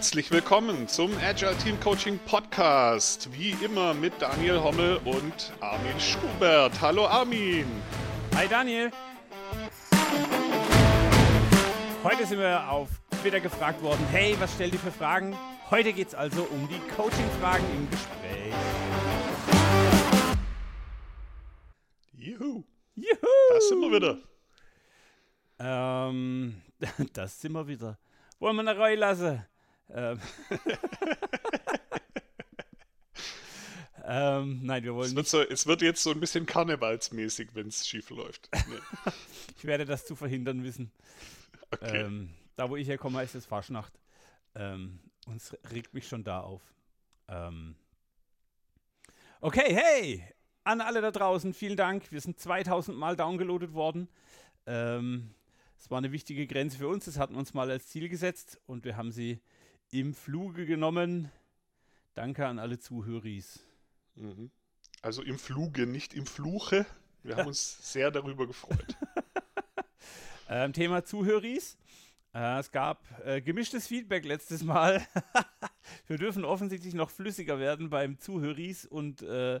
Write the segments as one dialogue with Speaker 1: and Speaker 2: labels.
Speaker 1: Herzlich willkommen zum Agile Team Coaching Podcast. Wie immer mit Daniel Hommel und Armin Schubert. Hallo Armin.
Speaker 2: Hi Daniel. Heute sind wir auf Twitter gefragt worden, hey, was stellt ihr für Fragen? Heute geht es also um die Coaching-Fragen im Gespräch.
Speaker 1: Juhu.
Speaker 2: Juhu!
Speaker 1: Da sind wir wieder.
Speaker 2: Ähm, das sind wir wieder. Wollen wir eine Reihe lassen? Ähm. ähm, nein, wir wollen
Speaker 1: es wird, so, es wird jetzt so ein bisschen karnevalsmäßig, wenn es schief läuft. Nee.
Speaker 2: ich werde das zu verhindern wissen.
Speaker 1: Okay.
Speaker 2: Ähm, da, wo ich herkomme, heißt es Faschnacht. Ähm, und es regt mich schon da auf. Ähm. Okay, hey! An alle da draußen, vielen Dank. Wir sind 2000 Mal downgeloadet worden. Ähm, es war eine wichtige Grenze für uns. Das hatten wir uns mal als Ziel gesetzt und wir haben sie im Fluge genommen. Danke an alle Zuhöris.
Speaker 1: Mhm. Also im Fluge, nicht im Fluche. Wir haben uns sehr darüber gefreut.
Speaker 2: ähm, Thema Zuhöris. Äh, es gab äh, gemischtes Feedback letztes Mal. wir dürfen offensichtlich noch flüssiger werden beim Zuhöris und äh,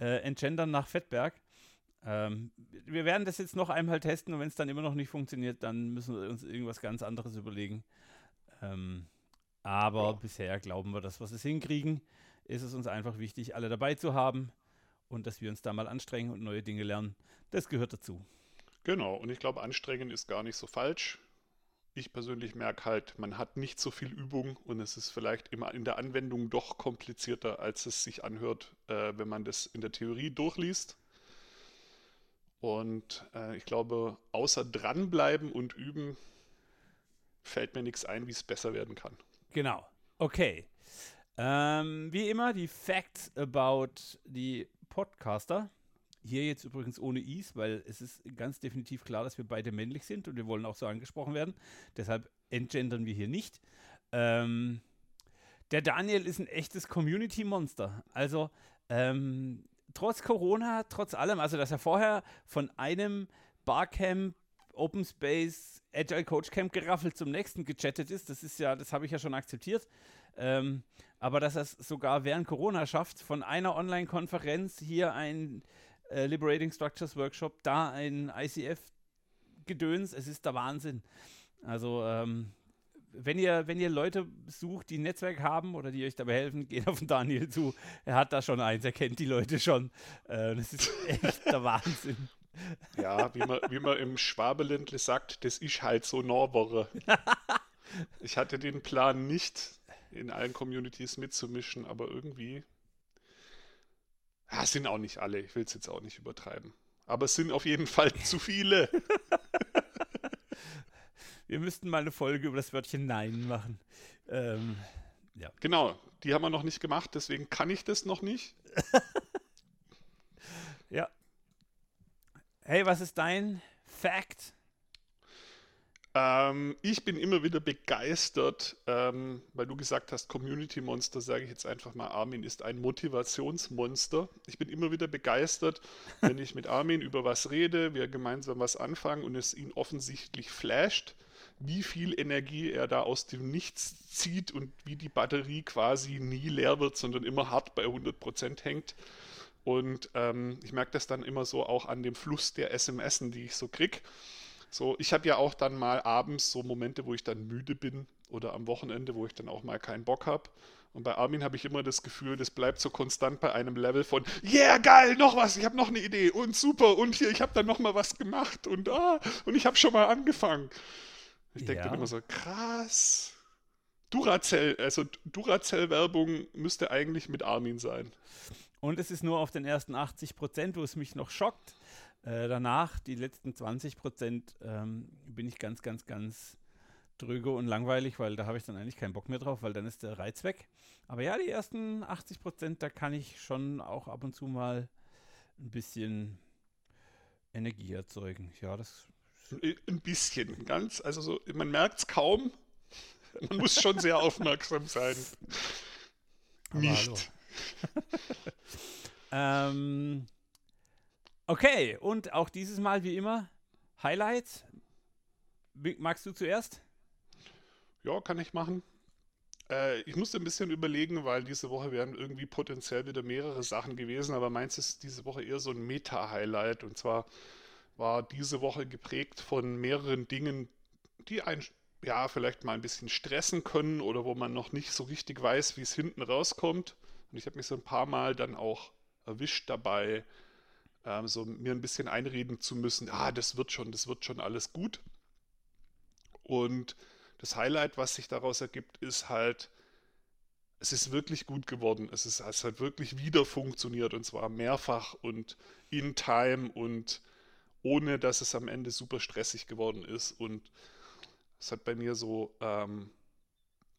Speaker 2: äh, Entgendern nach Fettberg. Ähm, wir werden das jetzt noch einmal testen und wenn es dann immer noch nicht funktioniert, dann müssen wir uns irgendwas ganz anderes überlegen. Ähm, aber ja. bisher glauben wir, dass wir es hinkriegen. Ist es uns einfach wichtig, alle dabei zu haben und dass wir uns da mal anstrengen und neue Dinge lernen. Das gehört dazu.
Speaker 1: Genau, und ich glaube, anstrengen ist gar nicht so falsch. Ich persönlich merke halt, man hat nicht so viel Übung und es ist vielleicht immer in der Anwendung doch komplizierter, als es sich anhört, äh, wenn man das in der Theorie durchliest. Und äh, ich glaube, außer dranbleiben und üben, fällt mir nichts ein, wie es besser werden kann.
Speaker 2: Genau. Okay. Ähm, wie immer, die Facts about die Podcaster. Hier jetzt übrigens ohne Is, weil es ist ganz definitiv klar, dass wir beide männlich sind und wir wollen auch so angesprochen werden. Deshalb entgendern wir hier nicht. Ähm, der Daniel ist ein echtes Community-Monster. Also, ähm, trotz Corona, trotz allem, also dass er vorher von einem Barcamp, Open Space, Agile Coach Camp geraffelt zum nächsten gechattet ist, das ist ja, das habe ich ja schon akzeptiert. Ähm, aber dass er es sogar während Corona schafft, von einer Online-Konferenz hier ein äh, Liberating Structures Workshop, da ein ICF-Gedöns, es ist der Wahnsinn. Also ähm, wenn ihr, wenn ihr Leute sucht, die ein Netzwerk haben oder die euch dabei helfen, geht auf den Daniel zu. Er hat da schon eins, er kennt die Leute schon. Äh, das ist echt der Wahnsinn.
Speaker 1: Ja, wie man, wie man im Schwabeländle sagt, das ist halt so Norwoche. ich hatte den Plan nicht, in allen Communities mitzumischen, aber irgendwie. Ja, sind auch nicht alle, ich will es jetzt auch nicht übertreiben. Aber es sind auf jeden Fall zu viele.
Speaker 2: Wir müssten mal eine Folge über das Wörtchen Nein machen. Ähm,
Speaker 1: ja. Genau, die haben wir noch nicht gemacht, deswegen kann ich das noch nicht.
Speaker 2: ja. Hey, was ist dein Fact?
Speaker 1: Ähm, ich bin immer wieder begeistert, ähm, weil du gesagt hast, Community Monster, sage ich jetzt einfach mal, Armin ist ein Motivationsmonster. Ich bin immer wieder begeistert, wenn ich mit Armin über was rede, wir gemeinsam was anfangen und es ihn offensichtlich flasht wie viel Energie er da aus dem Nichts zieht und wie die Batterie quasi nie leer wird, sondern immer hart bei 100% hängt. Und ähm, ich merke das dann immer so auch an dem Fluss der SMS, die ich so kriege. So, ich habe ja auch dann mal abends so Momente, wo ich dann müde bin oder am Wochenende, wo ich dann auch mal keinen Bock habe. Und bei Armin habe ich immer das Gefühl, das bleibt so konstant bei einem Level von, yeah, geil, noch was, ich habe noch eine Idee und super und hier, ich habe dann noch mal was gemacht und ah, und ich habe schon mal angefangen. Ich denke ja. immer so, krass. Duracell, also Duracell-Werbung müsste eigentlich mit Armin sein.
Speaker 2: Und es ist nur auf den ersten 80 Prozent, wo es mich noch schockt. Äh, danach, die letzten 20 Prozent, ähm, bin ich ganz, ganz, ganz dröge und langweilig, weil da habe ich dann eigentlich keinen Bock mehr drauf, weil dann ist der Reiz weg. Aber ja, die ersten 80 Prozent, da kann ich schon auch ab und zu mal ein bisschen Energie erzeugen. Ja, das
Speaker 1: ein bisschen, ganz, also so, man merkt es kaum. Man muss schon sehr aufmerksam sein. Aber Nicht.
Speaker 2: ähm, okay, und auch dieses Mal wie immer Highlights. Magst du zuerst?
Speaker 1: Ja, kann ich machen. Äh, ich musste ein bisschen überlegen, weil diese Woche wären irgendwie potenziell wieder mehrere Sachen gewesen, aber meins ist diese Woche eher so ein Meta-Highlight. Und zwar war diese Woche geprägt von mehreren Dingen, die einen ja vielleicht mal ein bisschen stressen können oder wo man noch nicht so richtig weiß, wie es hinten rauskommt. Und ich habe mich so ein paar Mal dann auch erwischt dabei, ähm, so mir ein bisschen einreden zu müssen, ah, das wird schon, das wird schon alles gut. Und das Highlight, was sich daraus ergibt, ist halt, es ist wirklich gut geworden. Es, ist, es hat wirklich wieder funktioniert und zwar mehrfach und in Time und ohne, dass es am Ende super stressig geworden ist. Und es hat bei mir so ähm,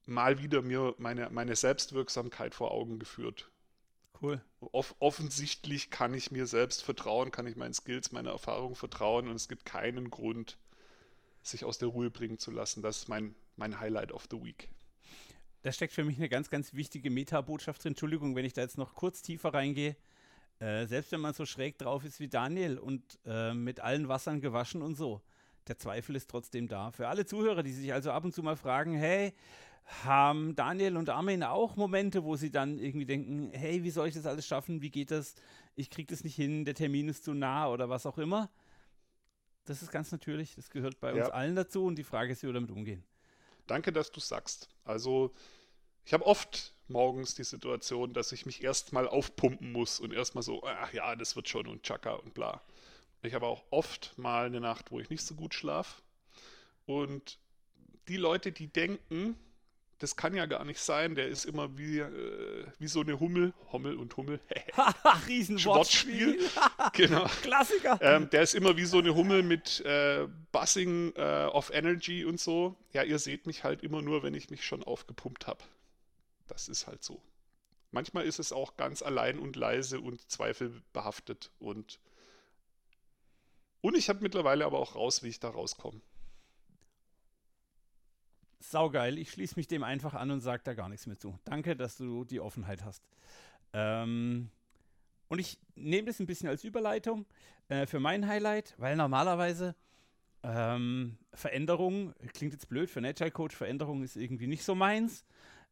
Speaker 1: mal wieder mir meine, meine Selbstwirksamkeit vor Augen geführt.
Speaker 2: Cool.
Speaker 1: Off offensichtlich kann ich mir selbst vertrauen, kann ich meinen Skills, meiner Erfahrung vertrauen und es gibt keinen Grund, sich aus der Ruhe bringen zu lassen. Das ist mein, mein Highlight of the Week.
Speaker 2: Da steckt für mich eine ganz, ganz wichtige Meta-Botschaft drin. Entschuldigung, wenn ich da jetzt noch kurz tiefer reingehe. Äh, selbst wenn man so schräg drauf ist wie Daniel und äh, mit allen Wassern gewaschen und so, der Zweifel ist trotzdem da. Für alle Zuhörer, die sich also ab und zu mal fragen, hey, haben Daniel und Armin auch Momente, wo sie dann irgendwie denken, hey, wie soll ich das alles schaffen? Wie geht das? Ich kriege das nicht hin, der Termin ist zu nah oder was auch immer. Das ist ganz natürlich, das gehört bei ja. uns allen dazu und die Frage ist, wie wir damit umgehen.
Speaker 1: Danke, dass du sagst. Also, ich habe oft morgens die Situation, dass ich mich erstmal aufpumpen muss und erstmal so, ach ja, das wird schon und Chaka und bla. Ich habe auch oft mal eine Nacht, wo ich nicht so gut schlafe. Und die Leute, die denken, das kann ja gar nicht sein. Der ist immer wie, äh, wie so eine Hummel. Hommel und Hummel.
Speaker 2: Riesenwortspiel.
Speaker 1: genau.
Speaker 2: Klassiker.
Speaker 1: Ähm, der ist immer wie so eine Hummel mit äh, Buzzing äh, of Energy und so. Ja, ihr seht mich halt immer nur, wenn ich mich schon aufgepumpt habe. Das ist halt so. Manchmal ist es auch ganz allein und leise und zweifelbehaftet. Und, und ich habe mittlerweile aber auch raus, wie ich da rauskomme
Speaker 2: saugeil. Ich schließe mich dem einfach an und sage da gar nichts mehr zu. Danke, dass du die Offenheit hast. Ähm, und ich nehme das ein bisschen als Überleitung äh, für mein Highlight, weil normalerweise ähm, Veränderung, klingt jetzt blöd für einen Agile Coach, Veränderung ist irgendwie nicht so meins.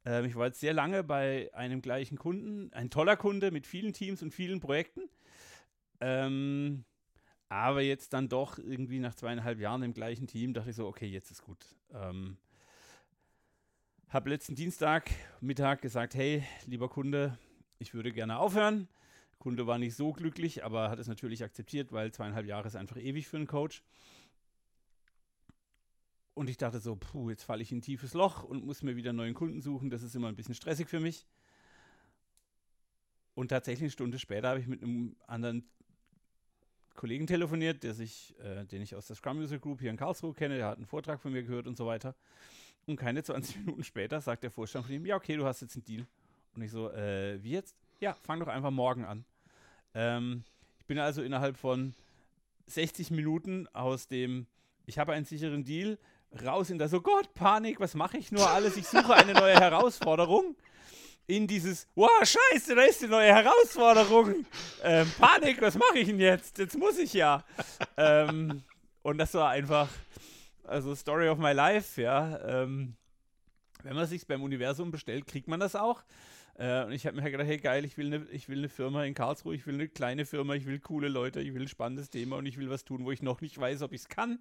Speaker 2: Ähm, ich war jetzt sehr lange bei einem gleichen Kunden, ein toller Kunde mit vielen Teams und vielen Projekten. Ähm, aber jetzt dann doch irgendwie nach zweieinhalb Jahren im gleichen Team dachte ich so, okay, jetzt ist gut. Ähm, habe letzten Dienstag Mittag gesagt, hey, lieber Kunde, ich würde gerne aufhören. Der Kunde war nicht so glücklich, aber hat es natürlich akzeptiert, weil zweieinhalb Jahre ist einfach ewig für einen Coach. Und ich dachte so, puh, jetzt falle ich in ein tiefes Loch und muss mir wieder einen neuen Kunden suchen. Das ist immer ein bisschen stressig für mich. Und tatsächlich eine Stunde später habe ich mit einem anderen Kollegen telefoniert, der sich, äh, den ich aus der Scrum User Group hier in Karlsruhe kenne, der hat einen Vortrag von mir gehört und so weiter. Und keine 20 Minuten später sagt der Vorstand von ihm, ja, okay, du hast jetzt einen Deal. Und ich so, äh, wie jetzt? Ja, fang doch einfach morgen an. Ähm, ich bin also innerhalb von 60 Minuten aus dem, ich habe einen sicheren Deal, raus in das, so Gott, Panik, was mache ich nur alles? Ich suche eine neue Herausforderung. In dieses, wow, scheiße, da ist die neue Herausforderung. Ähm, Panik, was mache ich denn jetzt? Jetzt muss ich ja. ähm, und das war einfach, also Story of my life, ja. Ähm, wenn man sich beim Universum bestellt, kriegt man das auch. Äh, und ich habe mir halt gedacht, hey geil, ich will, eine, ich will eine Firma in Karlsruhe, ich will eine kleine Firma, ich will coole Leute, ich will ein spannendes Thema und ich will was tun, wo ich noch nicht weiß, ob ich es kann.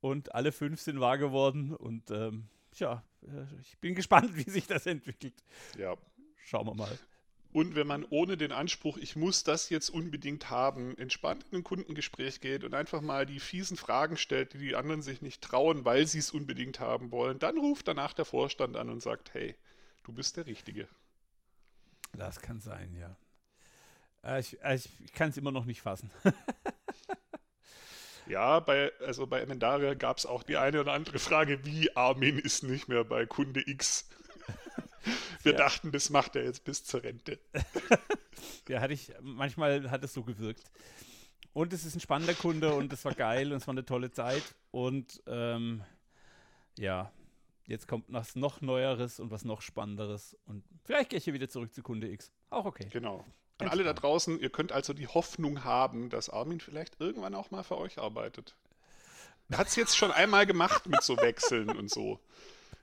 Speaker 2: Und alle fünf sind wahr geworden und ähm, ja, äh, ich bin gespannt, wie sich das entwickelt.
Speaker 1: Ja.
Speaker 2: Schauen wir mal.
Speaker 1: Und wenn man ohne den Anspruch, ich muss das jetzt unbedingt haben, entspannt in ein Kundengespräch geht und einfach mal die fiesen Fragen stellt, die die anderen sich nicht trauen, weil sie es unbedingt haben wollen, dann ruft danach der Vorstand an und sagt, hey, du bist der Richtige.
Speaker 2: Das kann sein, ja. Äh, ich, äh, ich, ich kann es immer noch nicht fassen.
Speaker 1: ja, bei, also bei Emendaria gab es auch die eine oder andere Frage, wie Armin ist nicht mehr bei Kunde X. Wir ja. dachten, das macht er jetzt bis zur Rente.
Speaker 2: ja, hatte ich, manchmal hat es so gewirkt. Und es ist ein spannender Kunde und es war geil und es war eine tolle Zeit. Und ähm, ja, jetzt kommt was noch Neueres und was noch Spannenderes. Und vielleicht gehe ich hier wieder zurück zu Kunde X. Auch okay.
Speaker 1: Genau. An alle da draußen, ihr könnt also die Hoffnung haben, dass Armin vielleicht irgendwann auch mal für euch arbeitet. Er hat es jetzt schon einmal gemacht mit so Wechseln und so.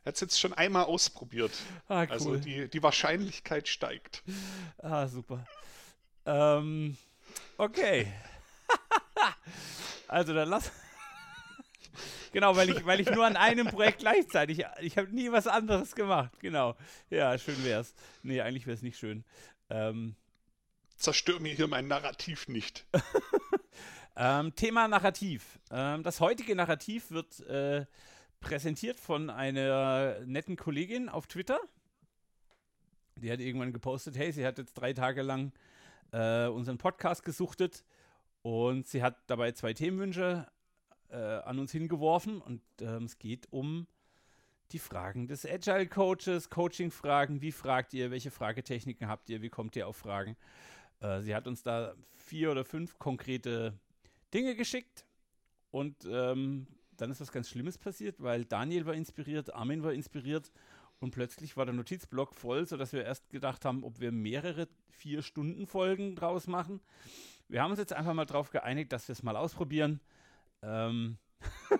Speaker 1: Er hat es jetzt schon einmal ausprobiert. Ah, cool. Also die, die Wahrscheinlichkeit steigt.
Speaker 2: Ah, super. Ähm, okay. also dann lass. genau, weil ich, weil ich nur an einem Projekt gleichzeitig. Ich habe nie was anderes gemacht. Genau. Ja, schön wär's. Nee, eigentlich wäre es nicht schön. Ähm,
Speaker 1: Zerstör mir hier mein Narrativ nicht.
Speaker 2: ähm, Thema Narrativ. Ähm, das heutige Narrativ wird äh, präsentiert von einer netten Kollegin auf Twitter. Die hat irgendwann gepostet, hey, sie hat jetzt drei Tage lang äh, unseren Podcast gesuchtet und sie hat dabei zwei Themenwünsche äh, an uns hingeworfen und ähm, es geht um die Fragen des Agile Coaches, Coaching-Fragen. Wie fragt ihr? Welche Fragetechniken habt ihr? Wie kommt ihr auf Fragen? Äh, sie hat uns da vier oder fünf konkrete Dinge geschickt und ähm, dann ist was ganz Schlimmes passiert, weil Daniel war inspiriert, Armin war inspiriert und plötzlich war der Notizblock voll, sodass wir erst gedacht haben, ob wir mehrere vier Stunden Folgen draus machen. Wir haben uns jetzt einfach mal darauf geeinigt, dass wir es mal ausprobieren. Ähm.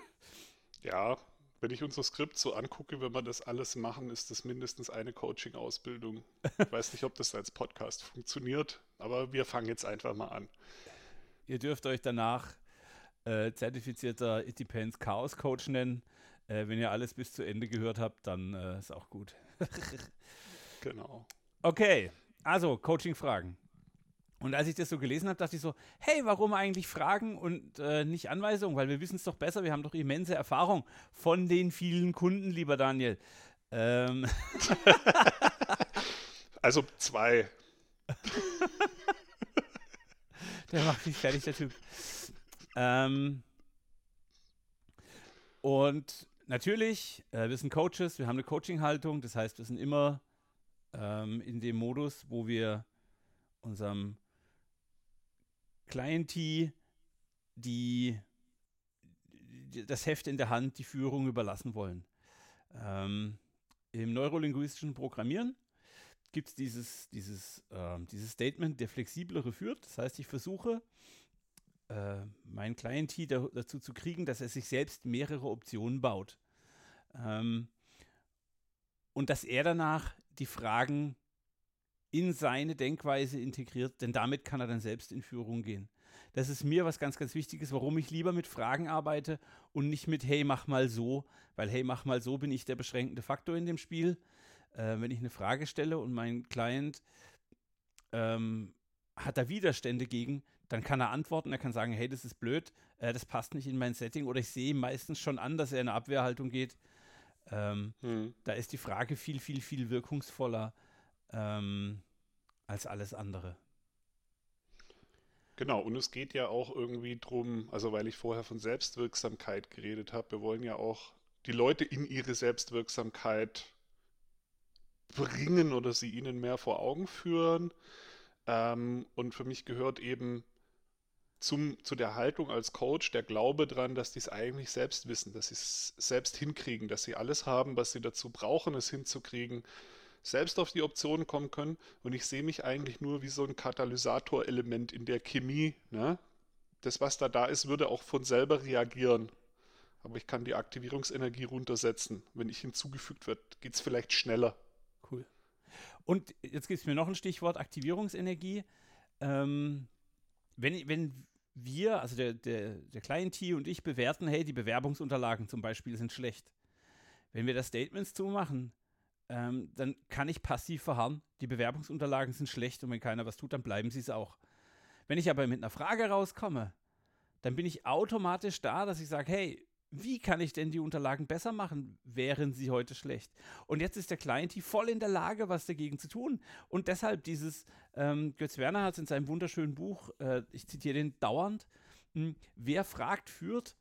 Speaker 1: ja, wenn ich unser Skript so angucke, wenn wir das alles machen, ist das mindestens eine Coaching-Ausbildung. Ich weiß nicht, ob das als Podcast funktioniert, aber wir fangen jetzt einfach mal an.
Speaker 2: Ihr dürft euch danach äh, zertifizierter It Depends Chaos Coach nennen. Äh, wenn ihr alles bis zu Ende gehört habt, dann äh, ist auch gut.
Speaker 1: genau.
Speaker 2: Okay, also Coaching-Fragen. Und als ich das so gelesen habe, dachte ich so, hey, warum eigentlich Fragen und äh, nicht Anweisungen? Weil wir wissen es doch besser, wir haben doch immense Erfahrung von den vielen Kunden, lieber Daniel. Ähm.
Speaker 1: also zwei.
Speaker 2: der macht mich fertig, der Typ. Ähm, und natürlich, äh, wir sind Coaches, wir haben eine Coaching-Haltung, das heißt, wir sind immer ähm, in dem Modus, wo wir unserem Clientie die, die, das Heft in der Hand, die Führung überlassen wollen. Ähm, Im neurolinguistischen Programmieren gibt es dieses, dieses, äh, dieses Statement, der flexiblere führt. Das heißt, ich versuche, äh, mein Clientie da, dazu zu kriegen, dass er sich selbst mehrere Optionen baut. Ähm, und dass er danach die Fragen in seine Denkweise integriert, denn damit kann er dann selbst in Führung gehen. Das ist mir was ganz, ganz Wichtiges, warum ich lieber mit Fragen arbeite und nicht mit Hey, mach mal so, weil Hey, mach mal so bin ich der beschränkende Faktor in dem Spiel. Äh, wenn ich eine Frage stelle und mein Client ähm, hat da Widerstände gegen, dann kann er antworten, er kann sagen, hey, das ist blöd, äh, das passt nicht in mein Setting oder ich sehe meistens schon an, dass er in eine Abwehrhaltung geht. Ähm, hm. Da ist die Frage viel, viel, viel wirkungsvoller ähm, als alles andere.
Speaker 1: Genau, und es geht ja auch irgendwie drum, also weil ich vorher von Selbstwirksamkeit geredet habe, wir wollen ja auch die Leute in ihre Selbstwirksamkeit bringen oder sie ihnen mehr vor Augen führen. Ähm, und für mich gehört eben zum, zu der Haltung als Coach der Glaube dran, dass die es eigentlich selbst wissen, dass sie es selbst hinkriegen, dass sie alles haben, was sie dazu brauchen, es hinzukriegen, selbst auf die Optionen kommen können. Und ich sehe mich eigentlich nur wie so ein Katalysator-Element in der Chemie. Ne? Das, was da da ist, würde auch von selber reagieren. Aber ich kann die Aktivierungsenergie runtersetzen. Wenn ich hinzugefügt wird, geht es vielleicht schneller.
Speaker 2: Cool. Und jetzt gibt es mir noch ein Stichwort, Aktivierungsenergie. Ähm, wenn, wenn wir, also der, der, der Client und ich bewerten, hey, die Bewerbungsunterlagen zum Beispiel sind schlecht. Wenn wir da Statements zumachen, ähm, dann kann ich passiv verharren. Die Bewerbungsunterlagen sind schlecht und wenn keiner was tut, dann bleiben sie es auch. Wenn ich aber mit einer Frage rauskomme, dann bin ich automatisch da, dass ich sage, hey, wie kann ich denn die Unterlagen besser machen, wären sie heute schlecht? Und jetzt ist der Client voll in der Lage, was dagegen zu tun. Und deshalb dieses, ähm, Götz Werner hat es in seinem wunderschönen Buch, äh, ich zitiere den dauernd, mh, hm, wer fragt, führt.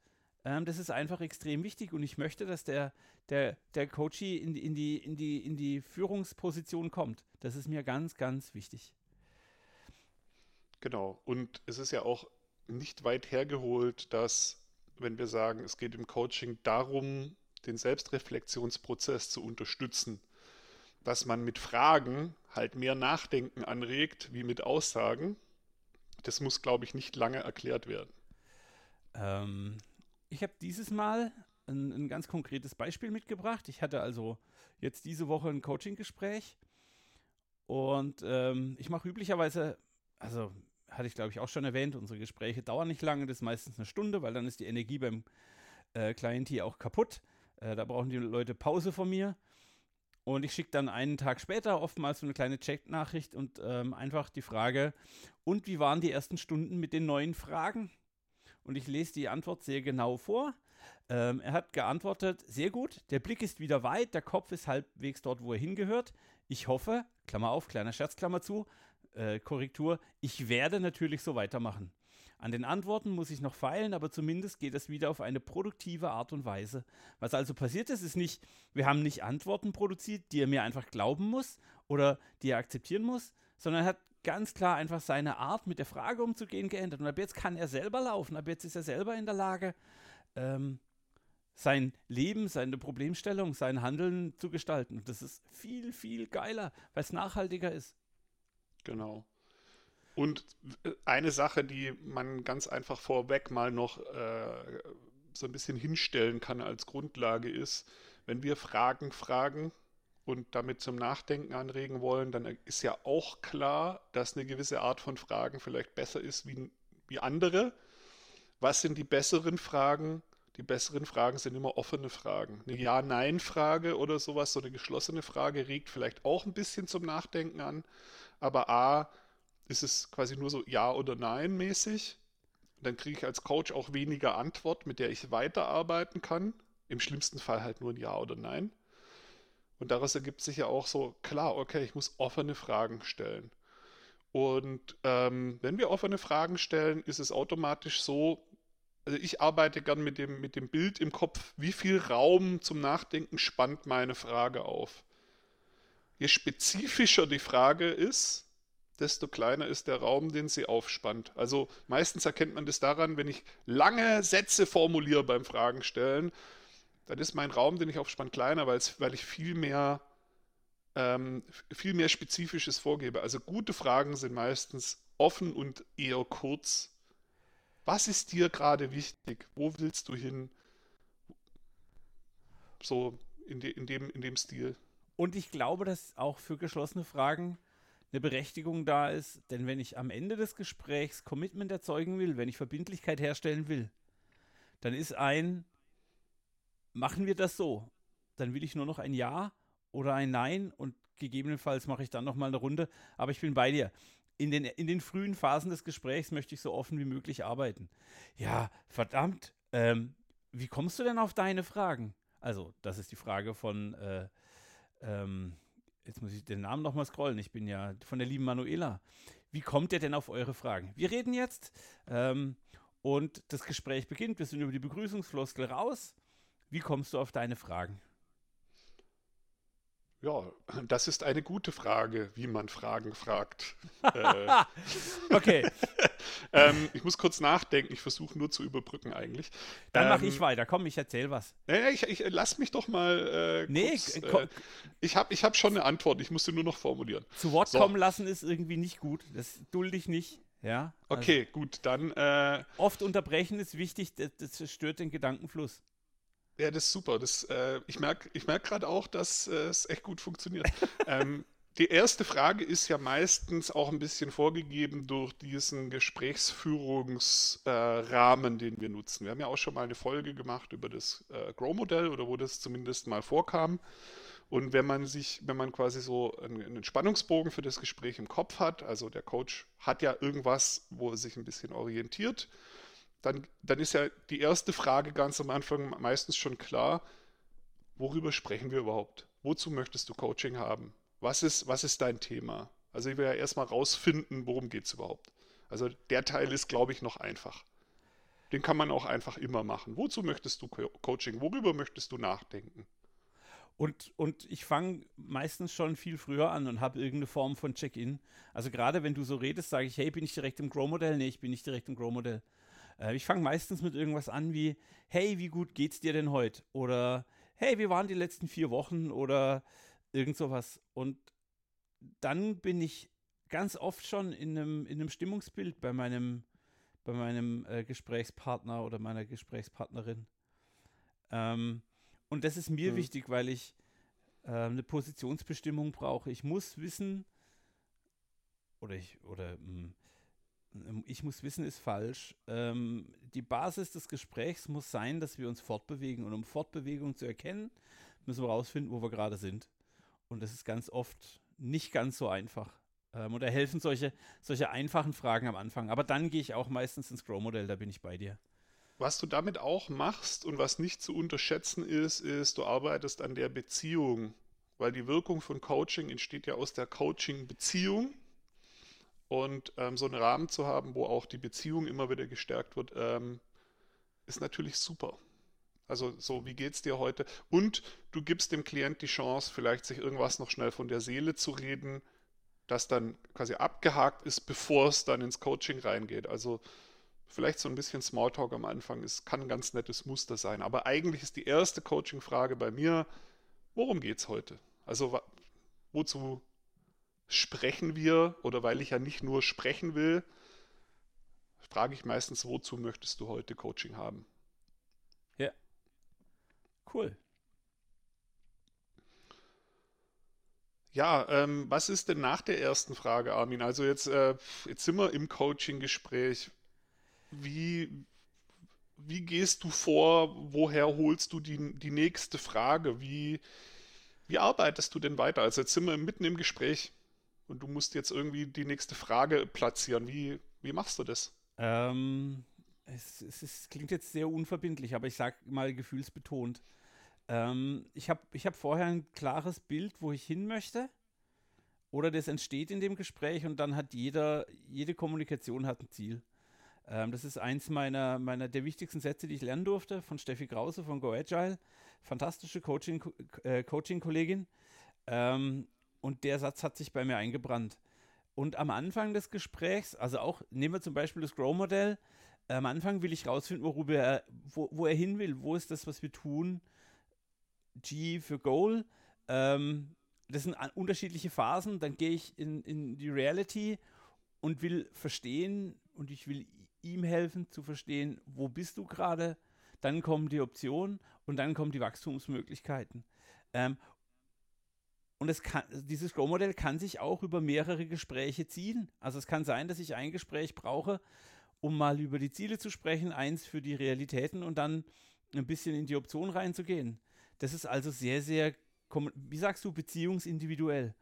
Speaker 2: Ähm, das ist einfach extrem wichtig und ich möchte, dass der, der, der Coachie in, in, die, in, die, in die Führungsposition kommt. Das ist mir ganz, ganz wichtig.
Speaker 1: Genau. Und es ist ja auch nicht weit hergeholt, dass wenn wir sagen, es geht im Coaching darum, den Selbstreflexionsprozess zu unterstützen, dass man mit Fragen halt mehr Nachdenken anregt wie mit Aussagen, das muss, glaube ich, nicht lange erklärt werden.
Speaker 2: Ähm, ich habe dieses Mal ein, ein ganz konkretes Beispiel mitgebracht. Ich hatte also jetzt diese Woche ein Coaching-Gespräch und ähm, ich mache üblicherweise, also hatte ich glaube ich auch schon erwähnt, unsere Gespräche dauern nicht lange, das ist meistens eine Stunde, weil dann ist die Energie beim äh, Klientel auch kaputt. Äh, da brauchen die Leute Pause von mir. Und ich schicke dann einen Tag später oftmals so eine kleine Chat-Nachricht und ähm, einfach die Frage, und wie waren die ersten Stunden mit den neuen Fragen? Und ich lese die Antwort sehr genau vor. Ähm, er hat geantwortet, sehr gut, der Blick ist wieder weit, der Kopf ist halbwegs dort, wo er hingehört. Ich hoffe, Klammer auf, kleiner Scherz, Klammer zu, äh, Korrektur, ich werde natürlich so weitermachen. An den Antworten muss ich noch feilen, aber zumindest geht es wieder auf eine produktive Art und Weise. Was also passiert ist, ist nicht, wir haben nicht Antworten produziert, die er mir einfach glauben muss oder die er akzeptieren muss, sondern er hat ganz klar einfach seine Art, mit der Frage umzugehen, geändert. Und ab jetzt kann er selber laufen, ab jetzt ist er selber in der Lage, ähm, sein Leben, seine Problemstellung, sein Handeln zu gestalten. Und das ist viel, viel geiler, weil es nachhaltiger ist.
Speaker 1: Genau. Und äh, eine Sache, die man ganz einfach vorweg mal noch äh, so ein bisschen hinstellen kann als Grundlage ist, wenn wir Fragen fragen und damit zum Nachdenken anregen wollen, dann ist ja auch klar, dass eine gewisse Art von Fragen vielleicht besser ist wie, wie andere. Was sind die besseren Fragen? Die besseren Fragen sind immer offene Fragen. Eine Ja-Nein-Frage oder sowas, so eine geschlossene Frage regt vielleicht auch ein bisschen zum Nachdenken an. Aber A, ist es quasi nur so Ja oder Nein mäßig. Dann kriege ich als Coach auch weniger Antwort, mit der ich weiterarbeiten kann. Im schlimmsten Fall halt nur ein Ja oder Nein. Und daraus ergibt sich ja auch so, klar, okay, ich muss offene Fragen stellen. Und ähm, wenn wir offene Fragen stellen, ist es automatisch so, also ich arbeite gern mit dem, mit dem Bild im Kopf, wie viel Raum zum Nachdenken spannt meine Frage auf. Je spezifischer die Frage ist, desto kleiner ist der Raum, den sie aufspannt. Also meistens erkennt man das daran, wenn ich lange Sätze formuliere beim Fragen stellen, dann ist mein Raum, den ich aufspann, kleiner, weil ich viel mehr, ähm, viel mehr Spezifisches vorgebe. Also gute Fragen sind meistens offen und eher kurz. Was ist dir gerade wichtig? Wo willst du hin? So in, de, in, dem, in dem Stil.
Speaker 2: Und ich glaube, dass auch für geschlossene Fragen eine Berechtigung da ist, denn wenn ich am Ende des Gesprächs Commitment erzeugen will, wenn ich Verbindlichkeit herstellen will, dann ist ein, machen wir das so, dann will ich nur noch ein Ja oder ein Nein und gegebenenfalls mache ich dann nochmal eine Runde, aber ich bin bei dir. In den, in den frühen Phasen des Gesprächs möchte ich so offen wie möglich arbeiten. Ja, verdammt, ähm, wie kommst du denn auf deine Fragen? Also, das ist die Frage von äh, ähm, jetzt muss ich den Namen nochmal scrollen, ich bin ja von der lieben Manuela. Wie kommt ihr denn auf eure Fragen? Wir reden jetzt ähm, und das Gespräch beginnt. Wir sind über die Begrüßungsfloskel raus. Wie kommst du auf deine Fragen?
Speaker 1: Ja, das ist eine gute Frage, wie man Fragen fragt.
Speaker 2: äh, okay.
Speaker 1: ähm, ich muss kurz nachdenken, ich versuche nur zu überbrücken eigentlich.
Speaker 2: Dann ähm, mache ich weiter, komm, ich erzähl was.
Speaker 1: Äh, ich, ich, lass mich doch mal. Äh, nee, kurz, äh, ich habe ich hab schon eine Antwort, ich musste nur noch formulieren.
Speaker 2: Zu Wort so. kommen lassen ist irgendwie nicht gut, das dulde ich nicht. Ja,
Speaker 1: also okay, gut, dann. Äh,
Speaker 2: oft unterbrechen ist wichtig, das, das stört den Gedankenfluss.
Speaker 1: Ja, das ist super. Das, äh, ich merke ich merk gerade auch, dass äh, es echt gut funktioniert. ähm, die erste Frage ist ja meistens auch ein bisschen vorgegeben durch diesen Gesprächsführungsrahmen, äh, den wir nutzen. Wir haben ja auch schon mal eine Folge gemacht über das äh, Grow-Modell oder wo das zumindest mal vorkam. Und wenn man sich, wenn man quasi so einen, einen Spannungsbogen für das Gespräch im Kopf hat, also der Coach hat ja irgendwas, wo er sich ein bisschen orientiert, dann, dann ist ja die erste Frage ganz am Anfang meistens schon klar, worüber sprechen wir überhaupt? Wozu möchtest du Coaching haben? Was ist, was ist dein Thema? Also ich will ja erstmal rausfinden, worum geht es überhaupt. Also der Teil ist, glaube ich, noch einfach. Den kann man auch einfach immer machen. Wozu möchtest du Co Coaching? Worüber möchtest du nachdenken?
Speaker 2: Und, und ich fange meistens schon viel früher an und habe irgendeine Form von Check-in. Also gerade wenn du so redest, sage ich, hey, bin ich direkt im Grow-Modell? Nee, ich bin nicht direkt im Grow-Modell. Äh, ich fange meistens mit irgendwas an wie, hey, wie gut geht's dir denn heute? Oder hey, wie waren die letzten vier Wochen? Oder irgend sowas. Und dann bin ich ganz oft schon in einem, in einem Stimmungsbild bei meinem, bei meinem äh, Gesprächspartner oder meiner Gesprächspartnerin. Ähm, und das ist mir mhm. wichtig, weil ich äh, eine Positionsbestimmung brauche. Ich muss wissen, oder ich, oder mh, hm, ich muss wissen, ist falsch. Ähm, die Basis des Gesprächs muss sein, dass wir uns fortbewegen. Und um Fortbewegung zu erkennen, müssen wir herausfinden, wo wir gerade sind. Und das ist ganz oft nicht ganz so einfach. Ähm, und da helfen solche, solche einfachen Fragen am Anfang. Aber dann gehe ich auch meistens ins Grow-Modell, da bin ich bei dir.
Speaker 1: Was du damit auch machst und was nicht zu unterschätzen ist, ist, du arbeitest an der Beziehung. Weil die Wirkung von Coaching entsteht ja aus der Coaching-Beziehung. Und ähm, so einen Rahmen zu haben, wo auch die Beziehung immer wieder gestärkt wird, ähm, ist natürlich super. Also so, wie geht es dir heute? Und du gibst dem Klient die Chance, vielleicht sich irgendwas noch schnell von der Seele zu reden, das dann quasi abgehakt ist, bevor es dann ins Coaching reingeht. Also vielleicht so ein bisschen Smalltalk am Anfang ist, kann ein ganz nettes Muster sein. Aber eigentlich ist die erste Coaching-Frage bei mir, worum geht es heute? Also wozu sprechen wir? Oder weil ich ja nicht nur sprechen will, frage ich meistens, wozu möchtest du heute Coaching haben?
Speaker 2: Ja. Cool.
Speaker 1: Ja, ähm, was ist denn nach der ersten Frage, Armin? Also jetzt, äh, jetzt sind wir im Coaching-Gespräch. Wie, wie gehst du vor? Woher holst du die, die nächste Frage? Wie, wie arbeitest du denn weiter? Also jetzt sind wir mitten im Gespräch und du musst jetzt irgendwie die nächste Frage platzieren. Wie, wie machst du das?
Speaker 2: Ähm, es, es, es klingt jetzt sehr unverbindlich, aber ich sage mal gefühlsbetont. Ähm, ich habe ich hab vorher ein klares Bild, wo ich hin möchte. Oder das entsteht in dem Gespräch und dann hat jeder, jede Kommunikation hat ein Ziel. Ähm, das ist eins meiner, meiner der wichtigsten Sätze, die ich lernen durfte, von Steffi Krause von Go Agile. Fantastische Coaching, äh, Coaching-Kollegin. Ähm, und der Satz hat sich bei mir eingebrannt. Und am Anfang des Gesprächs, also auch, nehmen wir zum Beispiel das Grow-Modell, am Anfang will ich rausfinden, worüber er, wo, wo er hin will, wo ist das, was wir tun, G für Goal. Ähm, das sind unterschiedliche Phasen. Dann gehe ich in, in die Reality und will verstehen und ich will ihm helfen zu verstehen, wo bist du gerade. Dann kommen die Optionen und dann kommen die Wachstumsmöglichkeiten. Ähm, und es kann, dieses Grow-Modell kann sich auch über mehrere Gespräche ziehen. Also es kann sein, dass ich ein Gespräch brauche, um mal über die Ziele zu sprechen, eins für die Realitäten und dann ein bisschen in die Option reinzugehen. Das ist also sehr, sehr, wie sagst du, beziehungsindividuell.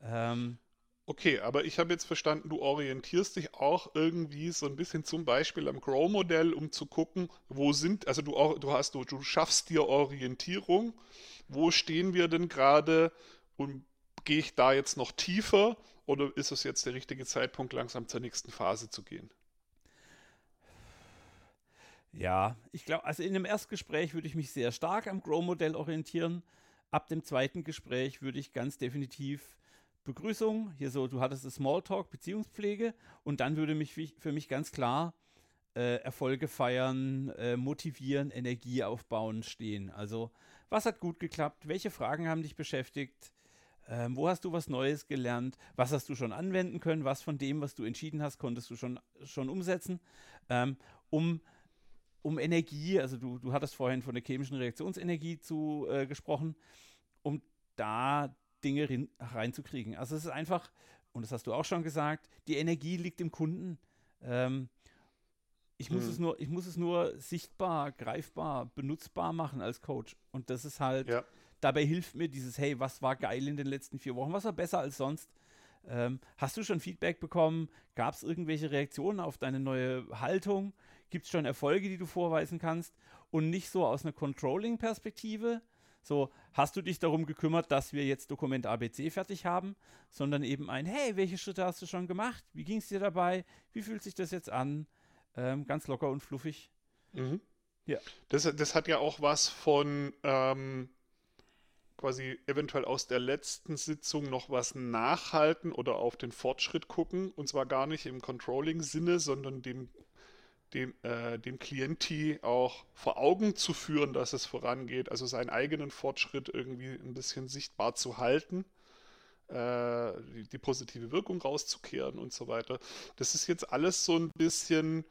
Speaker 2: Ähm,
Speaker 1: Okay, aber ich habe jetzt verstanden, du orientierst dich auch irgendwie so ein bisschen zum Beispiel am Grow-Modell, um zu gucken, wo sind, also du, du hast, du, du schaffst dir Orientierung, wo stehen wir denn gerade und gehe ich da jetzt noch tiefer oder ist es jetzt der richtige Zeitpunkt, langsam zur nächsten Phase zu gehen?
Speaker 2: Ja, ich glaube, also in dem Erstgespräch würde ich mich sehr stark am Grow-Modell orientieren. Ab dem zweiten Gespräch würde ich ganz definitiv Begrüßung, hier so, du hattest das Smalltalk, Beziehungspflege und dann würde mich für mich ganz klar äh, Erfolge feiern, äh, motivieren, Energie aufbauen stehen. Also, was hat gut geklappt? Welche Fragen haben dich beschäftigt? Ähm, wo hast du was Neues gelernt? Was hast du schon anwenden können? Was von dem, was du entschieden hast, konntest du schon, schon umsetzen? Ähm, um um Energie, also du, du hattest vorhin von der chemischen Reaktionsenergie zu äh, gesprochen, um da Dinge rein, reinzukriegen. Also es ist einfach, und das hast du auch schon gesagt, die Energie liegt im Kunden. Ähm, ich, muss hm. es nur, ich muss es nur sichtbar, greifbar, benutzbar machen als Coach. Und das ist halt, ja. Dabei hilft mir dieses, hey, was war geil in den letzten vier Wochen, was war besser als sonst? Ähm, hast du schon Feedback bekommen? Gab es irgendwelche Reaktionen auf deine neue Haltung? Gibt es schon Erfolge, die du vorweisen kannst? Und nicht so aus einer Controlling-Perspektive, so, hast du dich darum gekümmert, dass wir jetzt Dokument ABC fertig haben, sondern eben ein, hey, welche Schritte hast du schon gemacht? Wie ging es dir dabei? Wie fühlt sich das jetzt an? Ähm, ganz locker und fluffig.
Speaker 1: Mhm. Ja. Das, das hat ja auch was von ähm, quasi eventuell aus der letzten Sitzung noch was nachhalten oder auf den Fortschritt gucken. Und zwar gar nicht im Controlling-Sinne, sondern dem, dem, äh, dem Klienti auch vor Augen zu führen, dass es vorangeht. Also seinen eigenen Fortschritt irgendwie ein bisschen sichtbar zu halten. Äh, die, die positive Wirkung rauszukehren und so weiter. Das ist jetzt alles so ein bisschen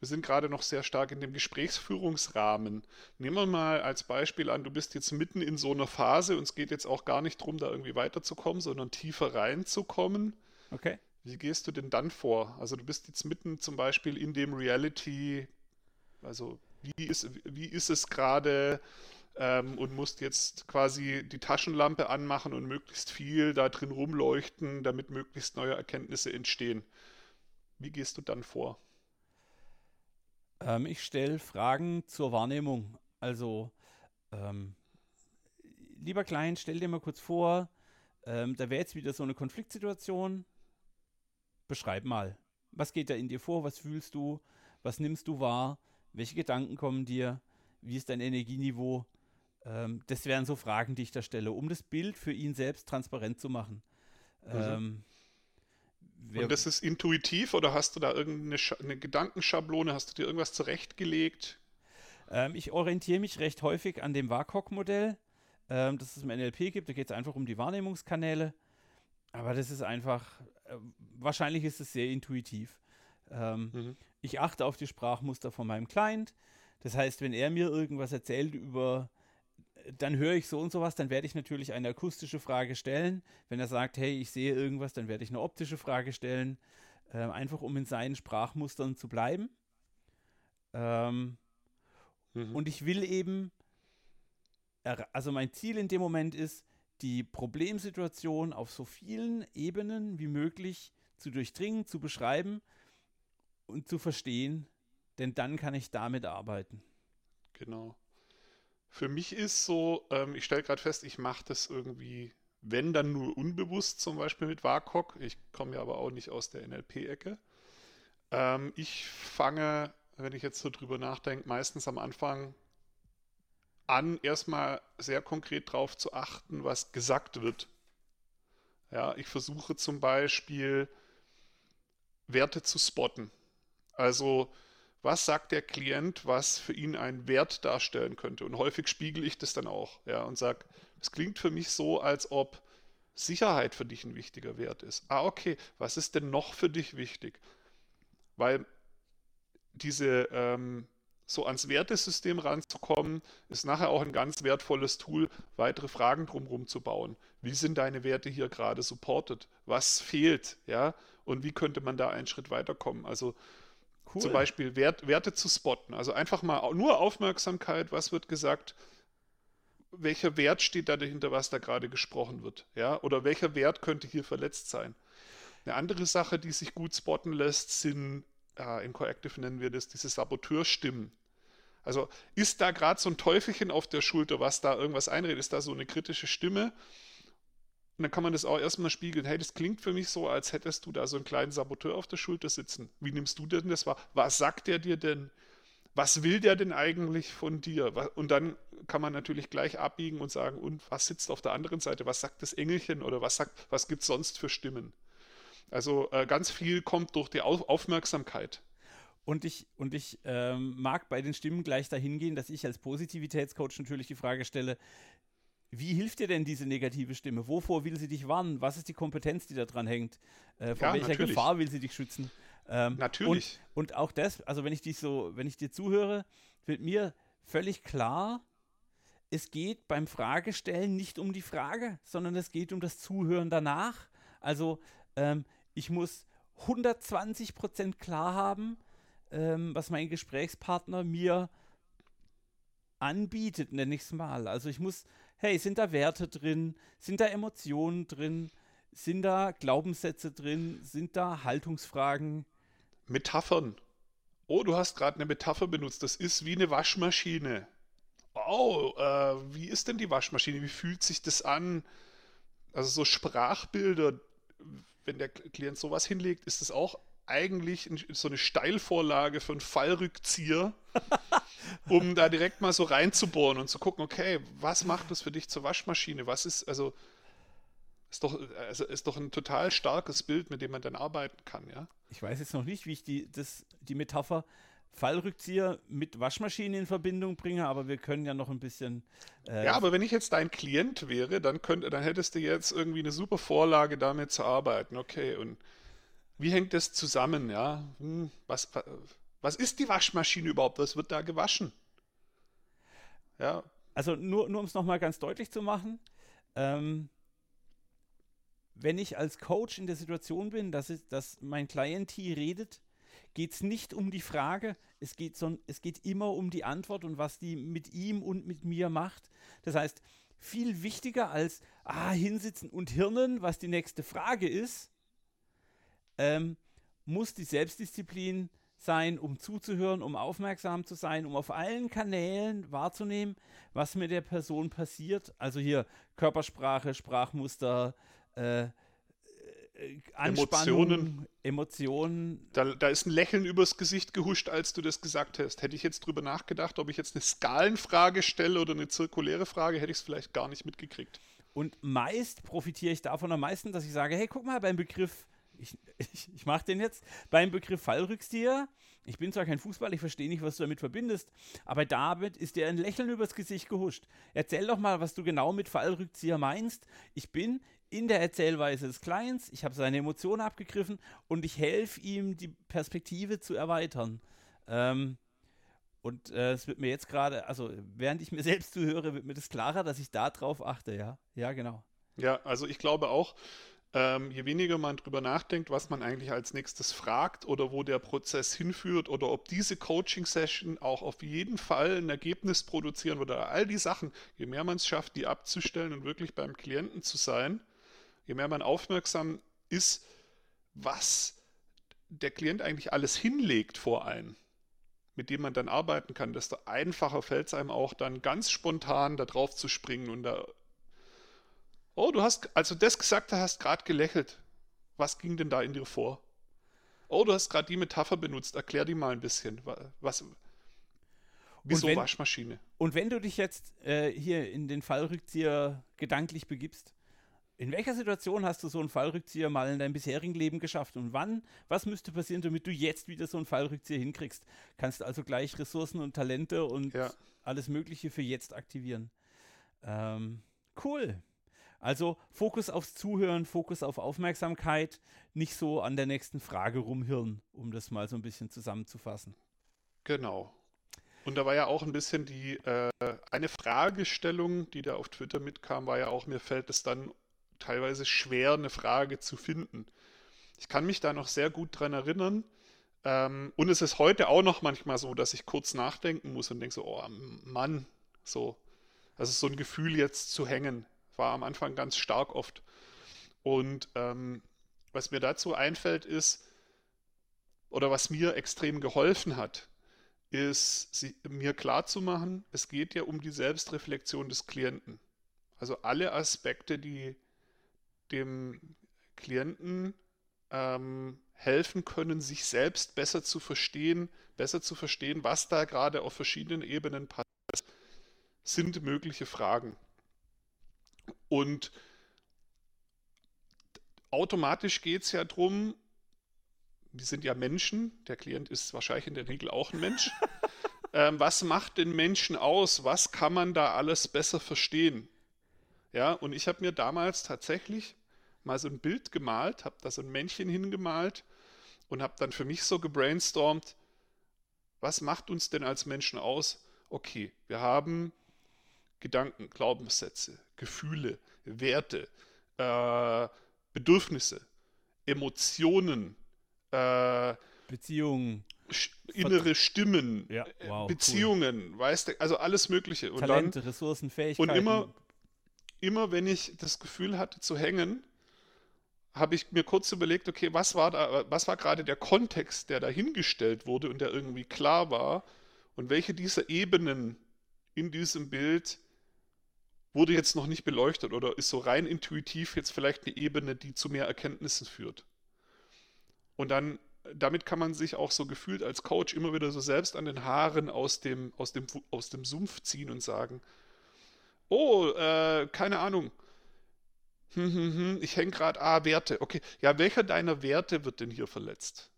Speaker 1: wir sind gerade noch sehr stark in dem Gesprächsführungsrahmen. Nehmen wir mal als Beispiel an, du bist jetzt mitten in so einer Phase und es geht jetzt auch gar nicht darum, da irgendwie weiterzukommen, sondern tiefer reinzukommen.
Speaker 2: Okay.
Speaker 1: Wie gehst du denn dann vor? Also du bist jetzt mitten zum Beispiel in dem Reality, also wie ist, wie ist es gerade ähm, und musst jetzt quasi die Taschenlampe anmachen und möglichst viel da drin rumleuchten, damit möglichst neue Erkenntnisse entstehen. Wie gehst du dann vor?
Speaker 2: Ähm, ich stelle Fragen zur Wahrnehmung. Also, ähm, lieber Klein, stell dir mal kurz vor, ähm, da wäre jetzt wieder so eine Konfliktsituation. Beschreib mal. Was geht da in dir vor? Was fühlst du? Was nimmst du wahr? Welche Gedanken kommen dir? Wie ist dein Energieniveau? Ähm, das wären so Fragen, die ich da stelle, um das Bild für ihn selbst transparent zu machen. Mhm.
Speaker 1: Ähm, und das ist intuitiv oder hast du da irgendeine Sch Gedankenschablone? Hast du dir irgendwas zurechtgelegt?
Speaker 2: Ähm, ich orientiere mich recht häufig an dem WACOG-Modell, ähm, das es im NLP gibt. Da geht es einfach um die Wahrnehmungskanäle. Aber das ist einfach, äh, wahrscheinlich ist es sehr intuitiv. Ähm, mhm. Ich achte auf die Sprachmuster von meinem Client. Das heißt, wenn er mir irgendwas erzählt über dann höre ich so und sowas, dann werde ich natürlich eine akustische Frage stellen. Wenn er sagt, hey, ich sehe irgendwas, dann werde ich eine optische Frage stellen, äh, einfach um in seinen Sprachmustern zu bleiben. Ähm, mhm. Und ich will eben, also mein Ziel in dem Moment ist, die Problemsituation auf so vielen Ebenen wie möglich zu durchdringen, zu beschreiben und zu verstehen, denn dann kann ich damit arbeiten.
Speaker 1: Genau. Für mich ist so, ähm, ich stelle gerade fest, ich mache das irgendwie, wenn dann nur unbewusst, zum Beispiel mit WAKOK. Ich komme ja aber auch nicht aus der NLP-Ecke. Ähm, ich fange, wenn ich jetzt so drüber nachdenke, meistens am Anfang an, erstmal sehr konkret darauf zu achten, was gesagt wird. Ja, ich versuche zum Beispiel Werte zu spotten. Also was sagt der Klient, was für ihn einen Wert darstellen könnte. Und häufig spiegel ich das dann auch, ja, und sage, es klingt für mich so, als ob Sicherheit für dich ein wichtiger Wert ist. Ah, okay, was ist denn noch für dich wichtig? Weil diese ähm, so ans Wertesystem ranzukommen, ist nachher auch ein ganz wertvolles Tool, weitere Fragen drumherum zu bauen. Wie sind deine Werte hier gerade supported? Was fehlt? Ja? Und wie könnte man da einen Schritt weiterkommen? Also Cool. Zum Beispiel Wert, Werte zu spotten. Also einfach mal nur Aufmerksamkeit, was wird gesagt, welcher Wert steht da dahinter, was da gerade gesprochen wird. Ja? Oder welcher Wert könnte hier verletzt sein. Eine andere Sache, die sich gut spotten lässt, sind, äh, in Coactive nennen wir das, diese Saboteurstimmen. Also ist da gerade so ein Teufelchen auf der Schulter, was da irgendwas einredet? Ist da so eine kritische Stimme? Und dann kann man das auch erstmal spiegeln. Hey, das klingt für mich so, als hättest du da so einen kleinen Saboteur auf der Schulter sitzen. Wie nimmst du denn das wahr? Was sagt der dir denn? Was will der denn eigentlich von dir? Und dann kann man natürlich gleich abbiegen und sagen, und was sitzt auf der anderen Seite? Was sagt das Engelchen oder was was gibt es sonst für Stimmen? Also äh, ganz viel kommt durch die Auf Aufmerksamkeit.
Speaker 2: Und ich, und ich ähm, mag bei den Stimmen gleich dahin gehen, dass ich als Positivitätscoach natürlich die Frage stelle, wie hilft dir denn diese negative Stimme? Wovor will sie dich warnen? Was ist die Kompetenz, die da dran hängt? Äh, vor ja, welcher natürlich. Gefahr will sie dich schützen?
Speaker 1: Ähm, natürlich.
Speaker 2: Und, und, auch das, also wenn ich dich so, wenn ich dir zuhöre, wird mir völlig klar, es geht beim Fragestellen nicht um die Frage, sondern es geht um das Zuhören danach. Also ähm, ich muss 120 Prozent klar haben, ähm, was mein Gesprächspartner mir anbietet, nenne ich es mal. Also ich muss hey, sind da Werte drin? Sind da Emotionen drin? Sind da Glaubenssätze drin? Sind da Haltungsfragen?
Speaker 1: Metaphern. Oh, du hast gerade eine Metapher benutzt. Das ist wie eine Waschmaschine. Oh, äh, wie ist denn die Waschmaschine? Wie fühlt sich das an? Also so Sprachbilder, wenn der Klient sowas hinlegt, ist das auch eigentlich so eine Steilvorlage für einen Fallrückzieher, um da direkt mal so reinzubohren und zu gucken, okay, was macht das für dich zur Waschmaschine? Was ist, also, ist doch, also ist doch ein total starkes Bild, mit dem man dann arbeiten kann, ja?
Speaker 2: Ich weiß jetzt noch nicht, wie ich die, das, die Metapher Fallrückzieher mit Waschmaschine in Verbindung bringe, aber wir können ja noch ein bisschen.
Speaker 1: Äh ja, aber wenn ich jetzt dein Klient wäre, dann, könnt, dann hättest du jetzt irgendwie eine super Vorlage, damit zu arbeiten. Okay, und wie hängt das zusammen, ja? Hm, was, Was ist die Waschmaschine überhaupt? Was wird da gewaschen?
Speaker 2: Ja. Also nur, nur um es nochmal ganz deutlich zu machen, ähm, wenn ich als Coach in der Situation bin, dass, es, dass mein Client hier redet, geht es nicht um die Frage, es geht, so, es geht immer um die Antwort und was die mit ihm und mit mir macht. Das heißt, viel wichtiger als ah, hinsitzen und hirnen, was die nächste Frage ist, ähm, muss die Selbstdisziplin sein, um zuzuhören, um aufmerksam zu sein, um auf allen Kanälen wahrzunehmen, was mit der Person passiert. Also hier Körpersprache, Sprachmuster, äh,
Speaker 1: Emotionen.
Speaker 2: Emotionen.
Speaker 1: Da, da, ist ein Lächeln übers Gesicht gehuscht, als du das gesagt hast. Hätte ich jetzt drüber nachgedacht, ob ich jetzt eine Skalenfrage stelle oder eine zirkuläre Frage, hätte ich es vielleicht gar nicht mitgekriegt.
Speaker 2: Und meist profitiere ich davon am meisten, dass ich sage, hey, guck mal, beim Begriff, ich, ich, ich mache den jetzt, beim Begriff Fallrückzieher, ich bin zwar kein Fußball, ich verstehe nicht, was du damit verbindest, aber damit ist dir ein Lächeln übers Gesicht gehuscht. Erzähl doch mal, was du genau mit Fallrückzieher meinst. Ich bin in der Erzählweise des Clients, ich habe seine Emotionen abgegriffen und ich helfe ihm, die Perspektive zu erweitern. Ähm, und äh, es wird mir jetzt gerade, also während ich mir selbst zuhöre, wird mir das klarer, dass ich da drauf achte, ja. Ja, genau.
Speaker 1: Ja, also ich glaube auch, ähm, je weniger man drüber nachdenkt, was man eigentlich als nächstes fragt oder wo der Prozess hinführt oder ob diese Coaching-Session auch auf jeden Fall ein Ergebnis produzieren würde, all die Sachen, je mehr man es schafft, die abzustellen und wirklich beim Klienten zu sein, je mehr man aufmerksam ist, was der Klient eigentlich alles hinlegt vor einen, mit dem man dann arbeiten kann, desto einfacher fällt es einem auch dann ganz spontan da drauf zu springen und da. Oh, du hast, also das gesagt hast, gerade gelächelt. Was ging denn da in dir vor? Oh, du hast gerade die Metapher benutzt. Erklär die mal ein bisschen. Was, wieso wenn, Waschmaschine?
Speaker 2: Und wenn du dich jetzt äh, hier in den Fallrückzieher gedanklich begibst, in welcher Situation hast du so einen Fallrückzieher mal in deinem bisherigen Leben geschafft und wann? Was müsste passieren, damit du jetzt wieder so einen Fallrückzieher hinkriegst? Kannst also gleich Ressourcen und Talente und ja. alles Mögliche für jetzt aktivieren. Ähm, cool. Also Fokus aufs Zuhören, Fokus auf Aufmerksamkeit, nicht so an der nächsten Frage rumhirn, um das mal so ein bisschen zusammenzufassen.
Speaker 1: Genau. Und da war ja auch ein bisschen die, äh, eine Fragestellung, die da auf Twitter mitkam, war ja auch, mir fällt es dann teilweise schwer, eine Frage zu finden. Ich kann mich da noch sehr gut dran erinnern. Ähm, und es ist heute auch noch manchmal so, dass ich kurz nachdenken muss und denke so, oh Mann, so. Also so ein Gefühl jetzt zu hängen, war am Anfang ganz stark oft. Und ähm, was mir dazu einfällt ist, oder was mir extrem geholfen hat, ist sie, mir klarzumachen, es geht ja um die Selbstreflexion des Klienten. Also alle Aspekte, die dem Klienten ähm, helfen können, sich selbst besser zu verstehen, besser zu verstehen, was da gerade auf verschiedenen Ebenen passiert, sind mögliche Fragen. Und automatisch geht es ja darum, wir sind ja Menschen, der Klient ist wahrscheinlich in der Regel auch ein Mensch. ähm, was macht den Menschen aus? Was kann man da alles besser verstehen? Ja, und ich habe mir damals tatsächlich mal so ein Bild gemalt, habe da so ein Männchen hingemalt und habe dann für mich so gebrainstormt, was macht uns denn als Menschen aus? Okay, wir haben Gedanken, Glaubenssätze, Gefühle, Werte, äh, Bedürfnisse, Emotionen, äh,
Speaker 2: Beziehungen,
Speaker 1: innere Stimmen, ja, wow, Beziehungen, cool. weißt du, also alles Mögliche.
Speaker 2: Und Talente, dann, Ressourcen, Fähigkeiten.
Speaker 1: Und immer, immer wenn ich das Gefühl hatte zu hängen, habe ich mir kurz überlegt, okay, was war da, was war gerade der Kontext, der dahingestellt wurde und der irgendwie klar war und welche dieser Ebenen in diesem Bild wurde jetzt noch nicht beleuchtet oder ist so rein intuitiv jetzt vielleicht eine Ebene, die zu mehr Erkenntnissen führt. Und dann damit kann man sich auch so gefühlt als Coach immer wieder so selbst an den Haaren aus dem, aus dem, aus dem Sumpf ziehen und sagen, oh, äh, keine Ahnung, hm, hm, hm, ich hänge gerade, ah, Werte. Okay, ja, welcher deiner Werte wird denn hier verletzt?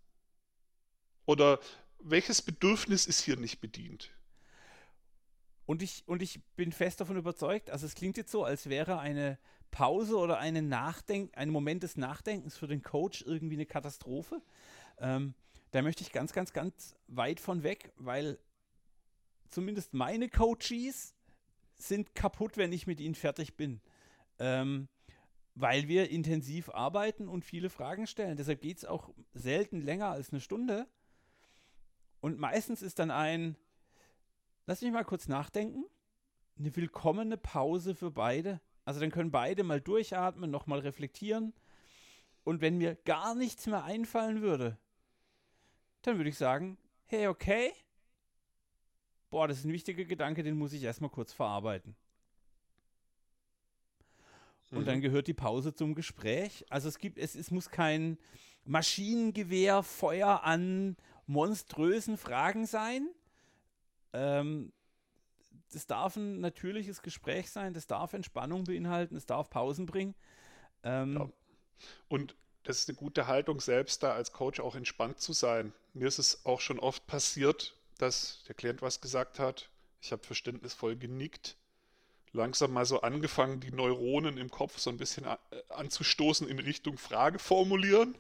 Speaker 1: Oder welches Bedürfnis ist hier nicht bedient?
Speaker 2: Und ich, und ich bin fest davon überzeugt, also es klingt jetzt so, als wäre eine Pause oder eine Nachdenk ein Moment des Nachdenkens für den Coach irgendwie eine Katastrophe. Ähm, da möchte ich ganz, ganz, ganz weit von weg, weil zumindest meine Coaches sind kaputt, wenn ich mit ihnen fertig bin. Ähm, weil wir intensiv arbeiten und viele Fragen stellen. Deshalb geht es auch selten länger als eine Stunde. Und meistens ist dann ein, lass mich mal kurz nachdenken, eine willkommene Pause für beide. Also dann können beide mal durchatmen, nochmal reflektieren. Und wenn mir gar nichts mehr einfallen würde, dann würde ich sagen, hey, okay, boah, das ist ein wichtiger Gedanke, den muss ich erstmal kurz verarbeiten. Und mhm. dann gehört die Pause zum Gespräch. Also es gibt, es, es muss kein Maschinengewehr, Feuer an monströsen Fragen sein. Ähm, das darf ein natürliches Gespräch sein, das darf Entspannung beinhalten, es darf Pausen bringen. Ähm, ja.
Speaker 1: Und das ist eine gute Haltung, selbst da als Coach auch entspannt zu sein. Mir ist es auch schon oft passiert, dass der Klient was gesagt hat. Ich habe verständnisvoll genickt, langsam mal so angefangen, die Neuronen im Kopf so ein bisschen äh, anzustoßen in Richtung Frage formulieren.